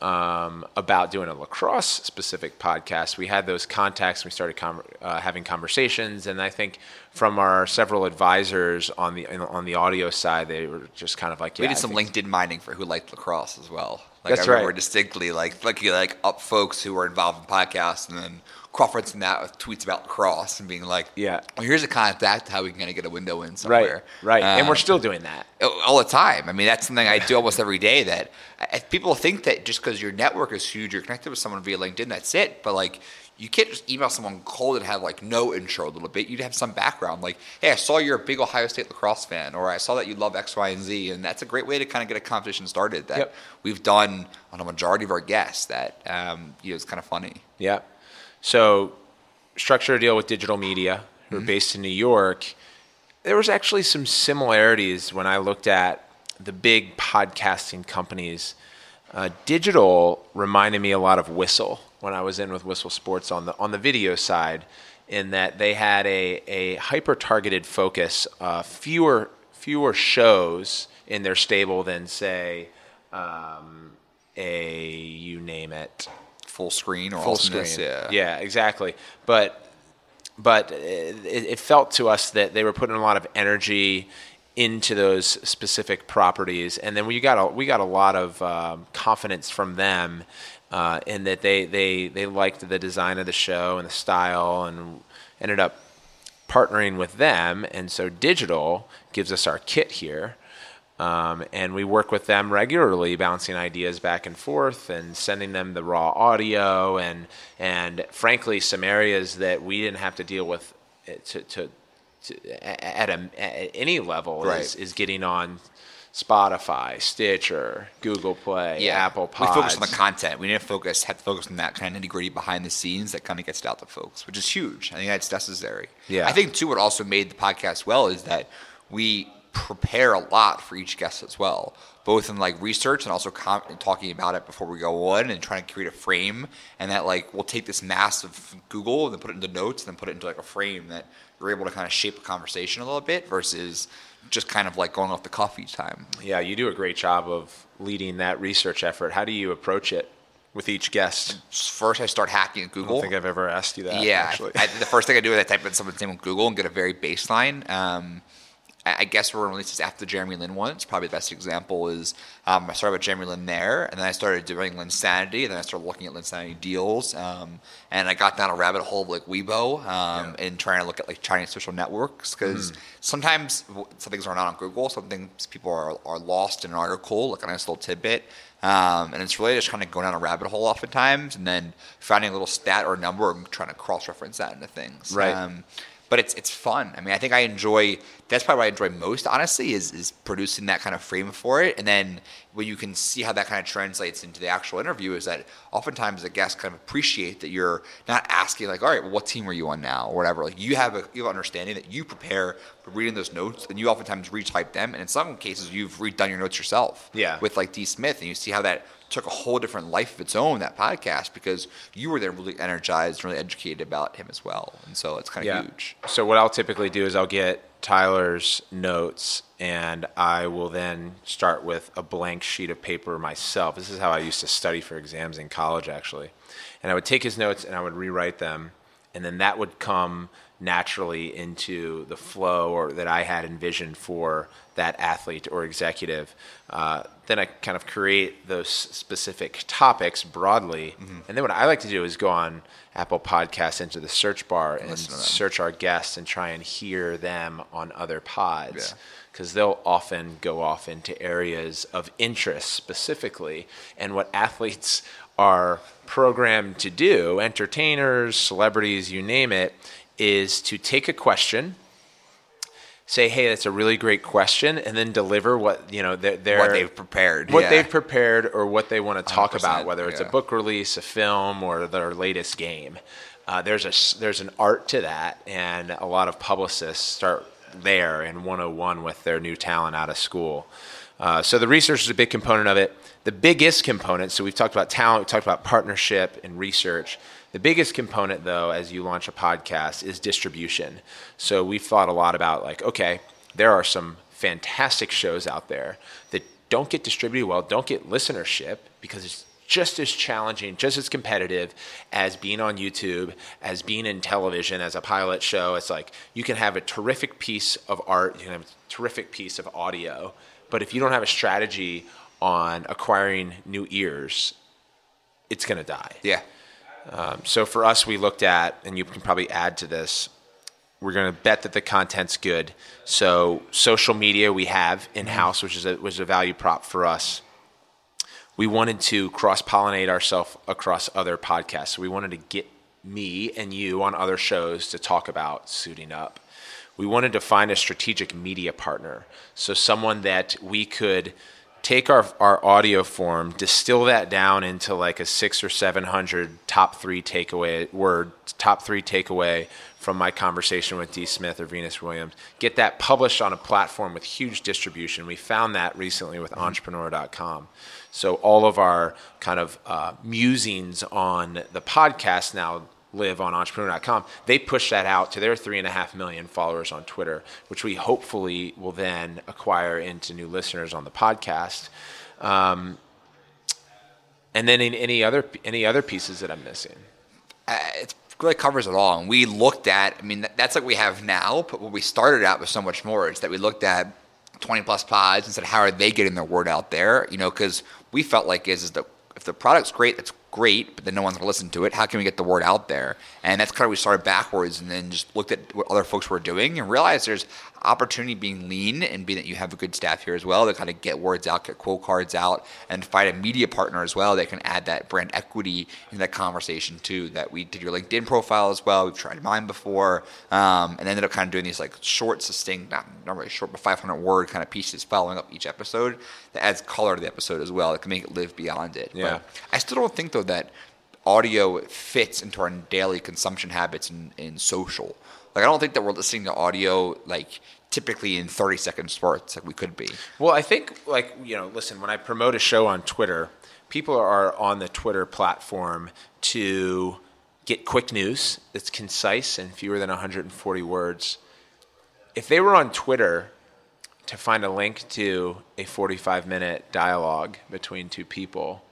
A: um, about doing a lacrosse specific podcast, we had those contacts. And we started con- uh, having conversations, and I think from our several advisors on the on the audio side, they were just kind of like, yeah,
B: we did
A: I
B: some LinkedIn mining for who liked lacrosse as well. Like
A: That's
B: I remember
A: right.
B: distinctly, like like like up folks who were involved in podcasts, and then that with tweets about Cross and being like,
A: Yeah.
B: well, here's a contact how we can kind of get a window in somewhere,
A: right, and
B: Um,
A: we're still doing that.
B: all the time. I mean, that's something I do almost every day. That I, people think that just because your network is huge, you're connected with someone via LinkedIn, that's it. But like, you can't just email someone cold and have like no intro a little bit. You'd have some background, like, hey, I saw you're a big Ohio State lacrosse fan, or I saw that you love X, Y, and Z, and that's a great way to kind of get a conversation started. That
A: Yep.
B: we've done on a majority of our guests. That um, you know, it's kind of funny.
A: Yeah. So, structure a deal with DGital Media, who are based in New York. There was actually some similarities when I looked at the big podcasting companies. Uh, DGital reminded me a lot of Whistle when I was in with Whistle Sports on the on the video side, in that they had a, a hyper targeted focus, uh, fewer fewer shows in their stable than say um, a you name it
B: Full screen or
A: full screen.
B: Yeah.
A: yeah, exactly. But but it, it felt to us that they were putting a lot of energy into those specific properties, and then we got a, we got a lot of um, confidence from them uh, in that they, they they liked the design of the show and the style, and ended up partnering with them. And so DGital gives us our kit here. Um, and we work with them regularly, bouncing ideas back and forth and sending them the raw audio and and frankly, some areas that we didn't have to deal with to, to, to at, a, at any level
B: Right.
A: is, is getting on Spotify, Stitcher, Google Play, Apple Podcasts.
B: We
A: Pods.
B: focus on the content. We didn't focus, had to focus on that kind of nitty gritty behind the scenes that kind of gets it out to folks, which is huge. I think that's necessary.
A: Yeah.
B: I think too, what also made the podcast well is that we prepare a lot for each guest as well, both in like research and also com- and talking about it before we go on and trying to create a frame. And that like we'll take this mass of Google and then put it into notes and then put it into like a frame that you're able to kind of shape a conversation a little bit versus just kind of like going off the cuff each time.
A: Yeah, you do a great job of leading that research effort. How do you approach it with each guest?
B: First, I start hacking at Google.
A: I don't think I've ever asked you that.
B: Yeah,
A: actually.
B: I, the first thing I do is I type in someone's name on Google and get a very baseline. Um, I I guess we're going to release this after the Jeremy Lin one. It's probably the best example is um, I started with Jeremy Lin there, and then I started doing Linsanity, and then I started looking at Linsanity deals, um, and I got down a rabbit hole of like Weibo um, and trying to look at like Chinese social networks because sometimes w- some things are not on Google, some things people are, are lost in an article, like a nice little tidbit. Um, and it's really just kind of going down a rabbit hole oftentimes, and then finding a little stat or number and trying to cross-reference that into things.
A: Right.
B: Um, but it's it's fun. I mean, I think I enjoy. That's probably what I enjoy most, honestly, is is producing that kind of frame for it, and then when you can see how that kind of translates into the actual interview is that oftentimes the guests kind of appreciate that you're not asking like, all right, well, what team are you on now, or whatever. Like you have a you have understanding that you prepare for reading those notes, and you oftentimes retype them, and in some cases you've redone your notes yourself.
A: Yeah.
B: With like D Smith, and you see how that took a whole different life of its own that podcast because you were there really energized and really educated about him as well, and so it's kind of huge.
A: So what I'll typically do is I'll get Tyler's notes and I will then start with a blank sheet of paper myself. This is how I used to study for exams in college actually. And I would take his notes and I would rewrite them and then that would come naturally into the flow or that I had envisioned for that athlete or executive. Uh, then I kind of create those specific topics broadly. And then what I like to do is go on Apple Podcasts into the search bar and search our guests and try and hear them on other pods
B: Yeah.
A: because they'll often go off into areas of interest specifically and what athletes are programmed to do entertainers celebrities you name it is to take a question say hey that's a really great question and then deliver what you know their, their
B: What they've prepared,
A: what
B: yeah.
A: they've prepared or what they want to talk about whether it's a book release a film or their latest game. Uh, there's a there's an art to that and a lot of publicists start there in 101 with their new talent out of school. Uh, so the research is a big component of it. The biggest component so we've talked about talent we talked about partnership and research the biggest component though as you launch a podcast is distribution so we've thought a lot about like okay there are some fantastic shows out there that don't get distributed well don't get listenership because it's just as challenging, just as competitive as being on YouTube, as being in television, as a pilot show. It's like you can have a terrific piece of art, you can have a terrific piece of audio, but if you don't have a strategy on acquiring new ears, it's going to die.
B: Yeah.
A: Um, so for us, we looked at, and you can probably add to this. We're going to bet that the content's good. So social media we have in house, which is a, was a value prop for us. We wanted to cross pollinate ourselves across other podcasts. So we wanted to get me and you on other shows to talk about suiting up. We wanted to find a strategic media partner. So someone that we could take our, our audio form, distill that down into like a six or seven hundred top three takeaway word, top three takeaway from my conversation with D. Smith or Venus Williams, get that published on a platform with huge distribution. We found that recently with entrepreneur.com. So all of our kind of uh, musings on the podcast now live on entrepreneur.com. They push that out to their three and a half million followers on Twitter, which we hopefully will then acquire into new listeners on the podcast. Um, And then in any other any other pieces that I'm missing.
B: uh, it really covers it all. And we looked at, I mean, that's like we have now, but what we started out with so much more is that we looked at 20 plus pods and said, how are they getting their word out there? You know, because we felt like is, is that if the product's great, that's great, but then no one's going to listen to it. How can we get the word out there? And that's kind of we started backwards and then just looked at what other folks were doing and realized there's opportunity being lean and being that you have a good staff here as well to kind of get words out, get quote cards out, and find a media partner as well that can add that brand equity in that conversation too. That we did your LinkedIn profile as well. We've tried mine before, um, and ended up kind of doing these like short, succinct, not, not really short, but 500 word kind of pieces following up each episode that adds color to the episode as well. That can make it live beyond it.
A: Yeah.
B: But I still don't think though that audio fits into our daily consumption habits in, in social. Like I don't think that we're listening to audio like typically in 30 second spurts like we could be.
A: Well, I think like you know, listen, when I promote a show on Twitter, people are on the Twitter platform to get quick news that's concise and fewer than 140 words. If they were on Twitter to find a link to a 45 minute dialogue between two people,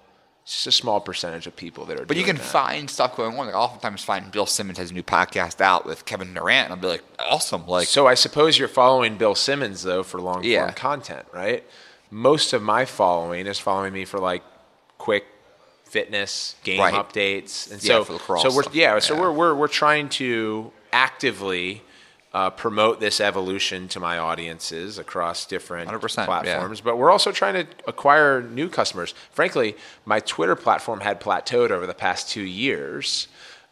A: it's just a small percentage of people that are.
B: But you can
A: that.
B: find stuff going on. Like oftentimes find Bill Simmons has a new podcast out with Kevin Durant, and I'll be like, awesome. Like
A: So I suppose you're following Bill Simmons though for long form
B: Yeah.
A: content, right? Most of my following is following me for like quick fitness game
B: Right.
A: updates, and
B: Yeah,
A: so so we're yeah, so
B: Yeah.
A: we're we're we're trying to actively. Uh, promote this evolution to my audiences across different
B: 100%, yeah.
A: platforms, but we're also trying to acquire new customers. Frankly, my Twitter platform had plateaued over the past two years.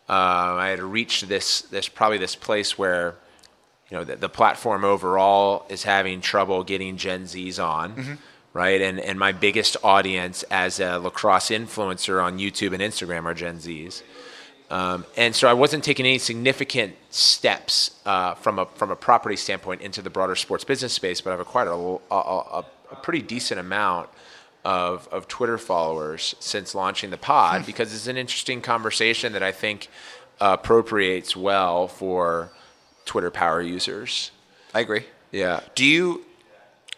A: Uh, I had reached this this probably this place where you know the, the platform overall is having trouble getting Gen Zs on,
B: Mm-hmm.
A: right? And and my biggest audience as a lacrosse influencer on YouTube and Instagram are Gen Zs. Um, and so I wasn't taking any significant steps uh, from a from a property standpoint into the broader sports business space, but I've acquired a, a, a, pretty decent amount of of Twitter followers since launching the pod because it's an interesting conversation that I think uh, appropriates well for Twitter power users.
B: I agree.
A: Yeah.
B: Do you?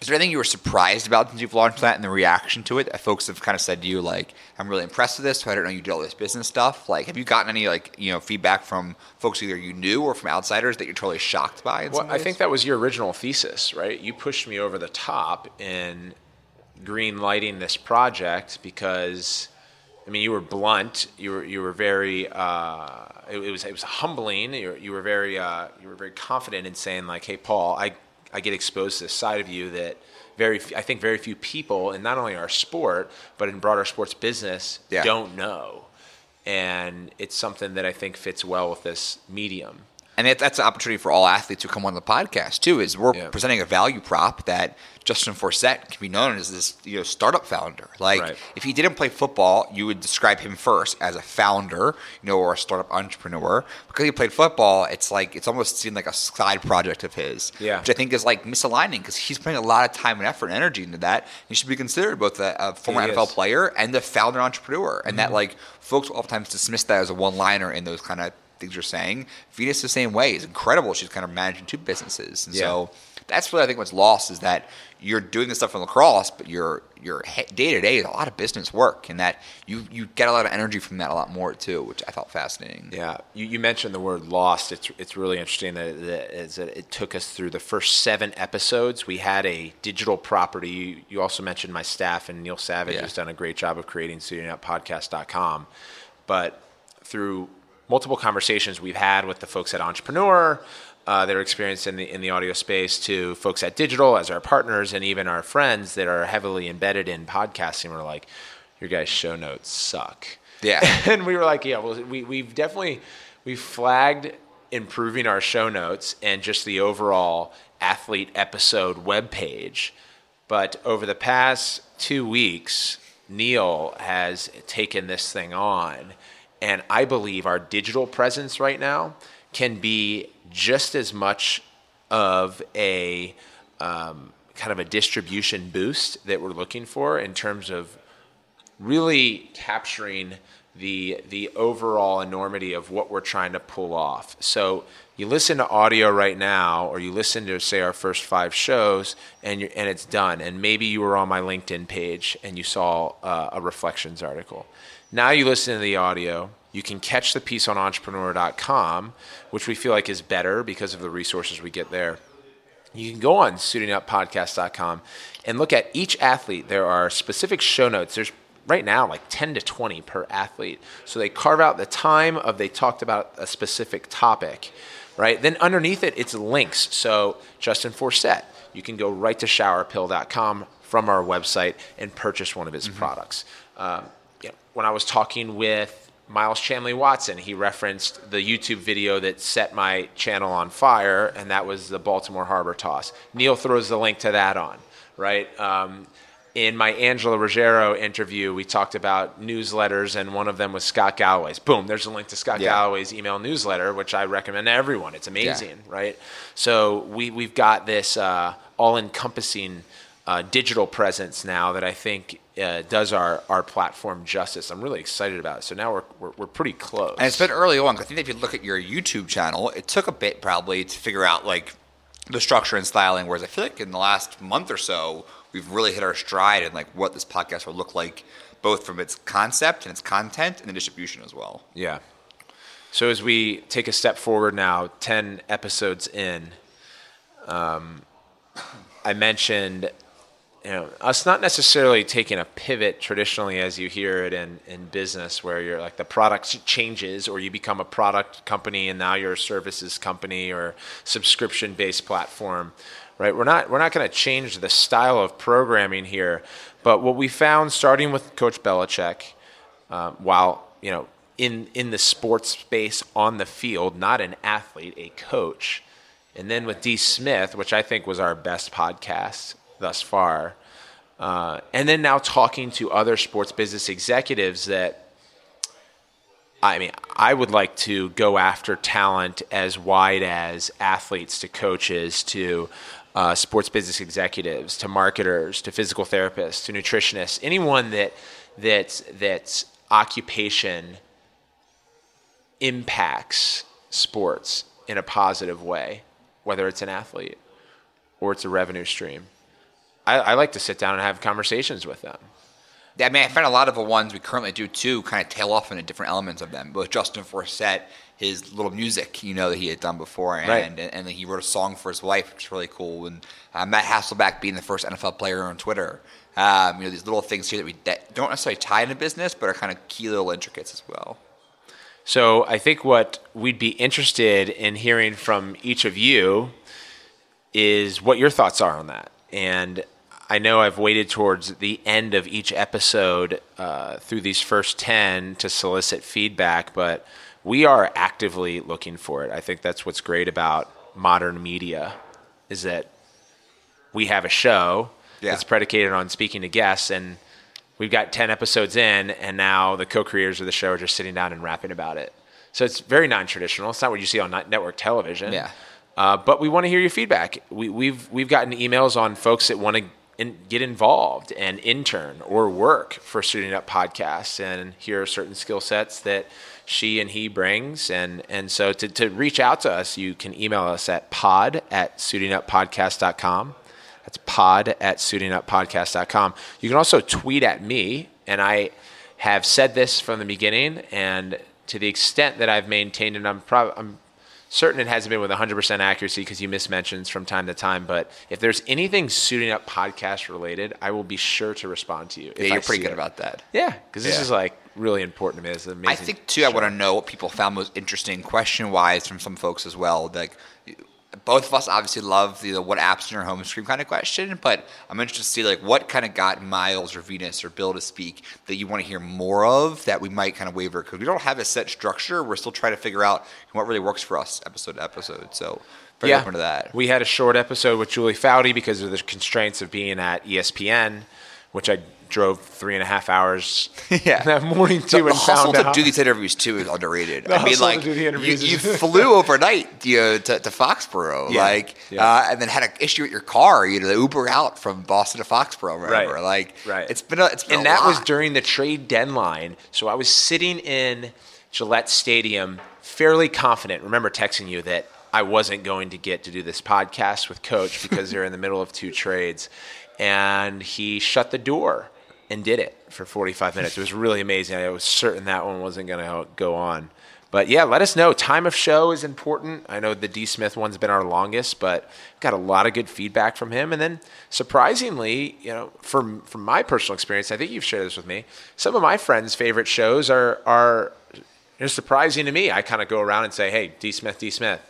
B: Is there anything you were surprised about since you've launched that and the reaction to it? That folks have kind of said to you, like, "I'm really impressed with this. So I don't know you did all this business stuff." Like, have you gotten any like you know feedback from folks either you knew or from outsiders that you're totally shocked by?
A: Well, I think that was your original thesis, right? You pushed me over the top in green lighting this project because, I mean, you were blunt. You were you were very. Uh, it, it was it was humbling. You were, you were very uh, you were very confident in saying like, "Hey, Paul, I I get exposed to this side of you that." Very, I think very few people, in not only our sport but in broader sports business,
B: Yeah.
A: don't know, and it's something that I think fits well with this medium.
B: And that, that's an opportunity for all athletes who come on the podcast too. Is we're
A: Yeah.
B: presenting a value prop that Justin Forsett can be known as this you know startup founder. Like
A: Right.
B: if he didn't play football, you would describe him first as a founder, you know, or a startup entrepreneur. Because he played football, it's like it's almost seemed like a side project of his.
A: Yeah.
B: which I think is like misaligning because he's putting a lot of time and effort and energy into that. He should be considered both a, a former
A: He
B: NFL
A: is.
B: player and the founder entrepreneur, and
A: Mm-hmm.
B: that like folks will oftentimes dismiss that as a one liner in those kind of things you're saying. Venus the same way is incredible. She's kind of managing two businesses, and
A: Yeah.
B: so that's what I think what's lost is that you're doing this stuff in lacrosse, but your your day to day is a lot of business work, and that you you get a lot of energy from that a lot more too, which I thought fascinating.
A: Yeah, you, you mentioned the word lost. It's it's really interesting that, that it took us through the first seven episodes. We had a digital property. You, you also mentioned my staff and Neil Savage
B: Yeah.
A: has done a great job of creating SuitingUpPodcast.com. But through multiple conversations we've had with the folks at Entrepreneur uh, that are experienced in the in the audio space, to folks at DGital as our partners, and even our friends that are heavily embedded in podcasting, we're like, your guys' show notes suck.
B: Yeah.
A: and we were like, yeah, well, we, we've definitely we flagged improving our show notes and just the overall athlete episode webpage. But over the past two weeks, Neil has taken this thing on, and I believe our digital presence right now can be just as much of a um, kind of a distribution boost that we're looking for in terms of really capturing the the overall enormity of what we're trying to pull off. So you listen to audio right now, or you listen to say our first five shows, and and it's done. And maybe you were on my LinkedIn page and you saw uh, a reflections article. Now you listen to the audio. You can catch the piece on entrepreneur.com, which we feel like is better because of the resources we get there. You can go on suitinguppodcast.com and look at each athlete. There are specific show notes. There's right now like 10 to 20 per athlete. So they carve out the time of they talked about a specific topic, right? Then underneath it, it's links. So Justin Forsett, you can go right to showerpill.com from our website and purchase one of his mm-hmm. products. Um, when I was talking with Miles Chamley Watson, he referenced the YouTube video that set my channel on fire, and that was the Baltimore Harbor toss. Neil throws the link to that on, right? Um, in my Angela Ruggiero interview, we talked about newsletters, and one of them was Scott Galloway's. Boom, there's a link to Scott yeah. Galloway's email newsletter, which I recommend to everyone. It's amazing, yeah. right? So we, we've got this uh, all encompassing uh, digital presence now that I think uh, does our, our platform justice. I'm really excited about it. So now we're, we're, we're pretty close.
B: And it's been early on. I think if you look at your YouTube channel, it took a bit probably to figure out like the structure and styling. Whereas I feel like in the last month or so, we've really hit our stride in like what this podcast will look like, both from its concept and its content and the distribution as well.
A: Yeah. So as we take a step forward now, ten episodes in, um, I mentioned you know, us not necessarily taking a pivot traditionally as you hear it in, in business where you're like the product changes or you become a product company and now you're a services company or subscription based platform right? We're not we're not going to change the style of programming here, but what we found starting with Coach Belichick, uh, while you know in in the sports space on the field, not an athlete, a coach, and then with D Smith, which I think was our best podcast thus far, uh, and then now talking to other sports business executives that. I mean, I would like to go after talent as wide as athletes to coaches to uh, sports business executives to marketers to physical therapists to nutritionists, anyone that that that occupation impacts sports in a positive way, whether it's an athlete or it's a revenue stream. I, I like to sit down and have conversations with them.
B: Yeah, I mean, I find a lot of the ones we currently do too kind of tail off into different elements of them. With Justin Forsett, his little music, you know, that he had done before, and right. and, and he wrote a song for his wife, which is really cool. And uh, Matt Hasselbeck being the first NFL player on Twitter, um, you know, these little things here that we that don't necessarily tie into business, but are kind of key little intricates as well.
A: So I think what we'd be interested in hearing from each of you is what your thoughts are on that, and I know I've waited towards the end of each episode uh, through these first 10 to solicit feedback, but we are actively looking for it. I think that's what's great about modern media is that we have a show yeah. that's predicated on speaking to guests and we've got 10 episodes in and now the co-creators of the show are just sitting down and rapping about it. So it's very non-traditional. It's not what you see on network television.
B: Yeah.
A: Uh, but we want to hear your feedback. We, we've we've gotten emails on folks that want to get involved and intern or work for Suiting Up Podcasts, and here are certain skill sets that she and he brings. And, and so to, to reach out to us, you can email us at pod at suitinguppodcast.com. That's pod at suitinguppodcast.com. You can also tweet at me, and I have said this from the beginning, and to the extent that I've maintained, and I'm, prob- I'm certain it hasn't been with 100% accuracy because you miss mentions from time to time. But if there's anything suiting up podcast related, I will be sure to respond to you.
B: Yeah, you're pretty good it. about that.
A: Yeah, because this is like really important to me. It's amazing.
B: I think too. Show. I want to know what people found most interesting, question wise, from some folks as well. Like both of us obviously love the what apps in your home screen kind of question, but I'm interested to see like what kind of got Miles or Venus or Bill to speak that you want to hear more of that we might kind of waver because we don't have a set structure. We're still trying to figure out what really works for us episode to episode. So very yeah. open to that.
A: We had a short episode with Julie Foudy because of the constraints of being at ESPN, which I drove three and a half hours yeah. that morning too.
B: The, the hustle to do these interviews too is underrated. I mean, like you, you, flew overnight you know, to, to Foxborough, yeah. like, yeah. Uh, and then had an issue with your car. You know, the Uber out from Boston to Foxborough, remember?
A: Right.
B: Like,
A: right.
B: It's been a, it's been
A: and that lot. was during the trade deadline. So I was sitting in Gillette Stadium, fairly confident. Remember texting you that I wasn't going to get to do this podcast with Coach because they're in the middle of two trades, and he shut the door and did it for 45 minutes. It was really amazing. I was certain that one wasn't going to go on. But yeah, let us know. Time of show is important. I know the D. Smith one's been our longest, but got a lot of good feedback from him. And then surprisingly, you know, from from my personal experience, I think you've shared this with me. Some of my friends' favorite shows are are surprising to me. I kind of go around and say, "Hey, D. Smith, D. Smith,"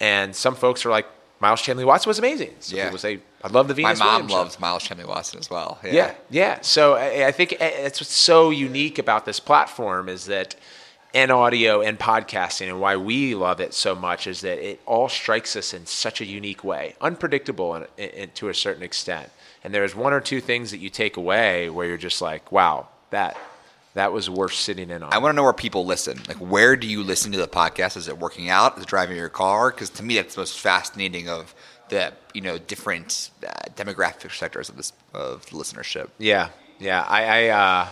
A: and some folks are like, "Miles Chamley Watson was amazing." Some
B: Yeah.
A: people say, "I love the Venus.
B: My mom
A: Williams show."
B: loves Miles Chamley Watson as well.
A: Yeah, yeah. So I, I think eh, it's what's so unique about this platform is that, and audio and podcasting, and why we love it so much is that it all strikes us in such a unique way, unpredictable in, in, to a certain extent. And there's one or two things that you take away where you're just like, wow, that that was worth sitting in on.
B: I want to know where people listen. Like, where do you listen to the podcast? Is it working out? Is it driving your car? Because to me, that's the most fascinating of the you know different uh, demographic sectors of this of listenership.
A: Yeah, yeah. I I, uh,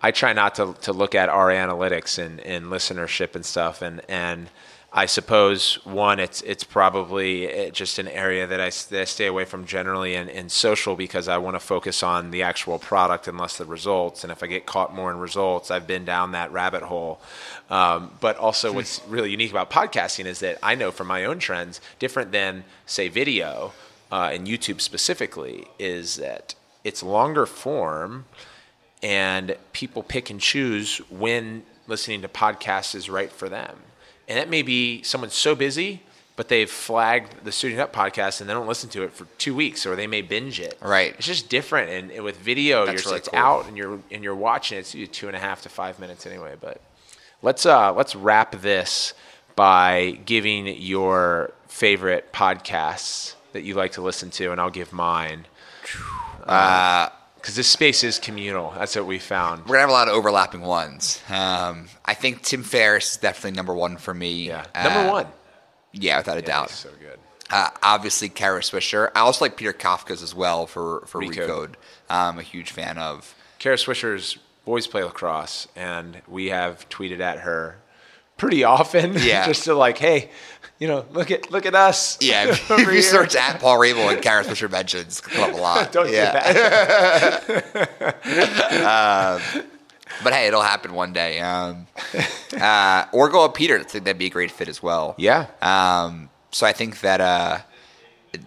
A: I try not to to look at our analytics and, and listenership and stuff, and and I suppose one, it's it's probably uh, just an area that I, that I stay away from generally in, in social because I want to focus on the actual product and less the results. And if I get caught more in results, I've been down that rabbit hole. Um, but also, what's really unique about podcasting is that I know from my own trends, different than say video uh, and YouTube specifically, is that it's longer form and people pick and choose when listening to podcasts is right for them. And that may be someone so busy, but they've flagged the Suiting Up podcast and they don't listen to it for two weeks, or they may binge it.
B: Right.
A: It's just different. And, and with video,
B: That's
A: you're
B: really
A: it's
B: cool.
A: out and you're and you're watching it. It's two and a half to five minutes anyway. But let's uh let's wrap this by giving your favorite podcasts that you like to listen to, and I'll give mine.
B: Uh,
A: Because this space is communal. That's what we found.
B: we're gonna have a lot of overlapping ones. Um, I think Tim Ferriss is definitely number one for me.
A: Yeah.
B: Uh,
A: Number one.
B: Yeah, without a doubt.
A: so good.
B: Uh, obviously, Kara Swisher. I also like Peter Kafka's as well for for
A: Recode.
B: Recode. I'm a huge fan of.
A: Kara Swisher's boys play lacrosse, and we have tweeted at her pretty often.
B: Yeah.
A: just to like, hey, you know, look at look at us.
B: Yeah, if, you
A: here.
B: search at Paul Rabil and Kara Swisher mentions, come up a lot.
A: Don't
B: yeah.
A: do that.
B: But hey, it'll happen one day. Um, uh, or go with Peter. I think that'd be a great fit as well.
A: Yeah.
B: Um, so I think that uh,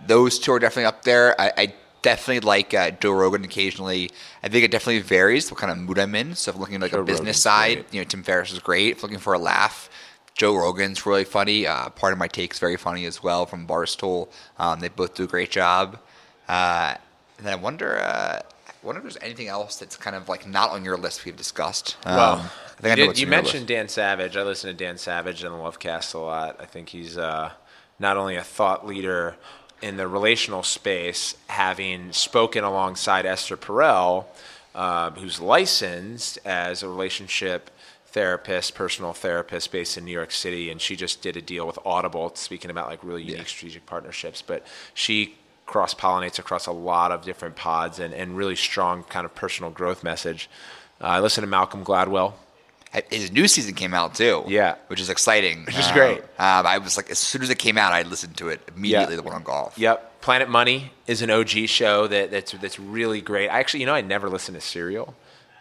B: those two are definitely up there. I, I definitely like uh, Joe Rogan occasionally. I think it definitely varies what kind of mood I'm in. So if I'm looking at like
A: Joe
B: a business
A: Rogan's
B: side,
A: great.
B: you know, Tim Ferriss is great. If looking for a laugh, Joe Rogan's really funny. Uh, Pardon My Take's very funny as well from Barstool. Um, they both do a great job. Uh, and I wonder, uh, I wonder if there's anything else that's kind of like not on your list we've discussed. Um,
A: Well,
B: I think
A: you,
B: I know
A: did- you
B: on
A: mentioned Dan Savage. I listen to Dan Savage and the Lovecast a lot. I think he's uh, not only a thought leader in the relational space, having spoken alongside Esther Perel, uh, who's licensed as a relationship therapist, personal therapist based in New York City, and she just did a deal with Audible, speaking about like really unique
B: Yeah.
A: strategic partnerships. But she cross pollinates across a lot of different pods and, and really strong kind of personal growth message. Uh, I listen to Malcolm Gladwell.
B: His new season came out too.
A: Yeah.
B: which is exciting. Which
A: is great.
B: Um, I was like, as soon as it came out, I listened to it immediately.
A: Yeah.
B: The one on golf.
A: Yep. Planet Money is an OG show that, that's that's really great. I actually, you know, I never listened to Serial,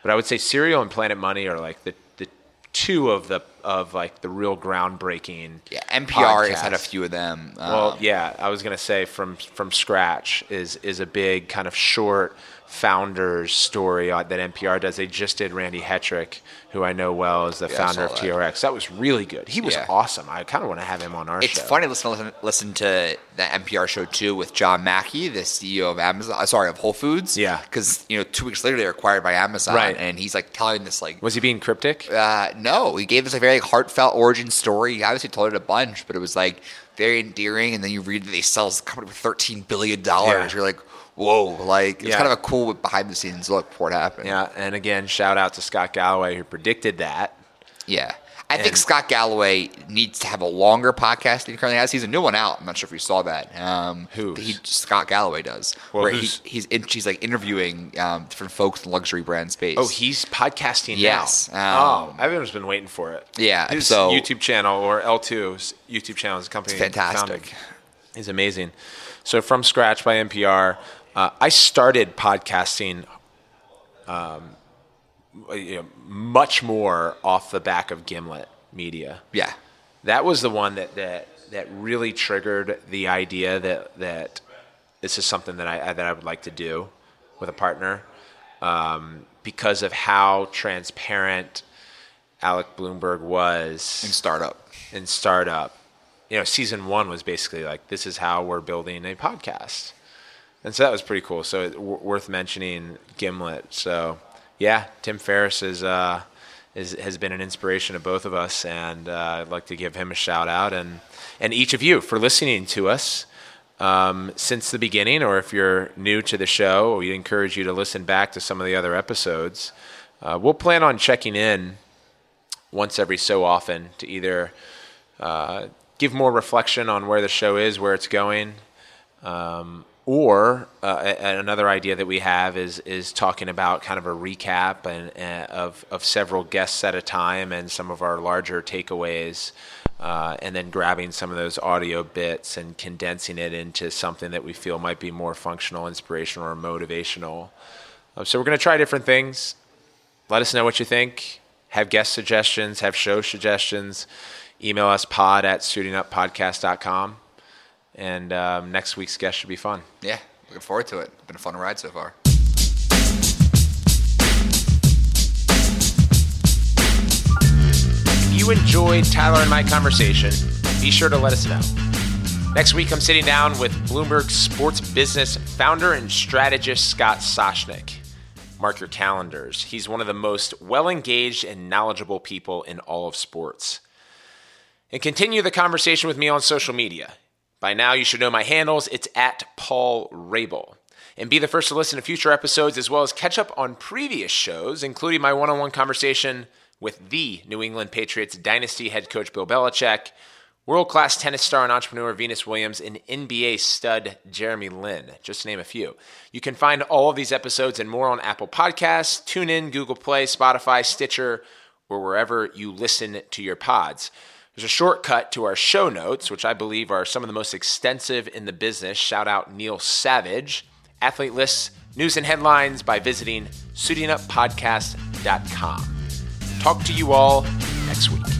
A: but I would say Serial and Planet Money are like the, the two of the of like the real groundbreaking.
B: Yeah, NPR has had a few of them. Um,
A: Well, yeah, I was gonna say from from scratch is is a big kind of short founders story uh, that NPR does. They just did Randy Hetrick, who I know well as the
B: Yeah,
A: founder of. TRX. That was really good. He was
B: Yeah.
A: awesome. I kind of want to have him on our
B: it's
A: show.
B: funny to listen, listen to the NPR show too with John Mackey, the CEO of Amazon. uh, Sorry, of Whole Foods.
A: Yeah.
B: because you know, two weeks later they were acquired by Amazon,
A: Right.
B: and he's like telling this like.
A: Was he being cryptic?
B: Uh, no, he gave us a very heartfelt origin story. He obviously told it a bunch, but it was like very endearing. And then you read that they sell this company for thirteen billion dollars.
A: Yeah.
B: You're like, whoa! Like it's
A: Yeah.
B: kind of a cool behind the scenes look for it happened.
A: Yeah, and again, shout out to Scott Galloway who predicted that.
B: Yeah. I think Scott Galloway needs to have a longer podcast than he currently has. He's a new one out. I'm not sure if you saw that. Um? He, Scott Galloway does.
A: Well,
B: where he, he's in, he's like interviewing um, different folks in the luxury brand space.
A: Oh, he's podcasting
B: Yes,
A: now.
B: um,
A: oh, everyone's been waiting for it.
B: Yeah,
A: His
B: so-
A: YouTube channel or L2's YouTube channel is a company
B: fantastic.
A: founded. is amazing. So from scratch by NPR, uh, I started podcasting um, you know, much more off the back of Gimlet Media.
B: Yeah.
A: That was the one that that that really triggered the idea that that this is something that I that I would like to do with a partner um, because of how transparent Alex Blumberg was
B: In startup.
A: in startup. You know, season one was basically like, this is how we're building a podcast. And so that was pretty cool. So it, w- worth mentioning Gimlet. So yeah, Tim Ferriss is, uh, is has been an inspiration to both of us, and uh, I'd like to give him a shout out and and each of you for listening to us um, since the beginning. Or if you're new to the show, we encourage you to listen back to some of the other episodes. Uh, we'll plan on checking in once every so often to either uh, give more reflection on where the show is, where it's going, um, or uh, another idea that we have is is talking about kind of a recap and uh, of of several guests at a time and some of our larger takeaways. Uh, and then grabbing some of those audio bits and condensing it into something that we feel might be more functional, inspirational, or motivational. Uh, so we're going to try different things let us know what you think. Have guest suggestions, have show suggestions. Email us pod at suitinguppodcast.com. And um, next week's guest should be fun.
B: Yeah. Looking forward to it. Been a fun ride so far.
A: If you enjoyed Tyler and my conversation, be sure to let us know. Next week, I'm sitting down with Bloomberg Sports Business founder and strategist Scott Soshnick. Mark your calendars. He's one of the most well engaged and knowledgeable people in all of sports. And continue the conversation with me on social media. By now, you should know my handles. It's at Paul Rabil. And be the first to listen to future episodes as well as catch up on previous shows, including my one on one conversation with the New England Patriots Dynasty head coach Bill Belichick, world class tennis star and entrepreneur Venus Williams, and NBA stud Jeremy Lin, just to name a few. You can find all of these episodes and more on Apple Podcasts, TuneIn, Google Play, Spotify, Stitcher, or wherever you listen to your pods. There's a shortcut to our show notes, which I believe are some of the most extensive in the business. Shout out Neil Savage. Athlete lists, news and headlines by visiting suitinguppodcast.com. Talk to you all next week.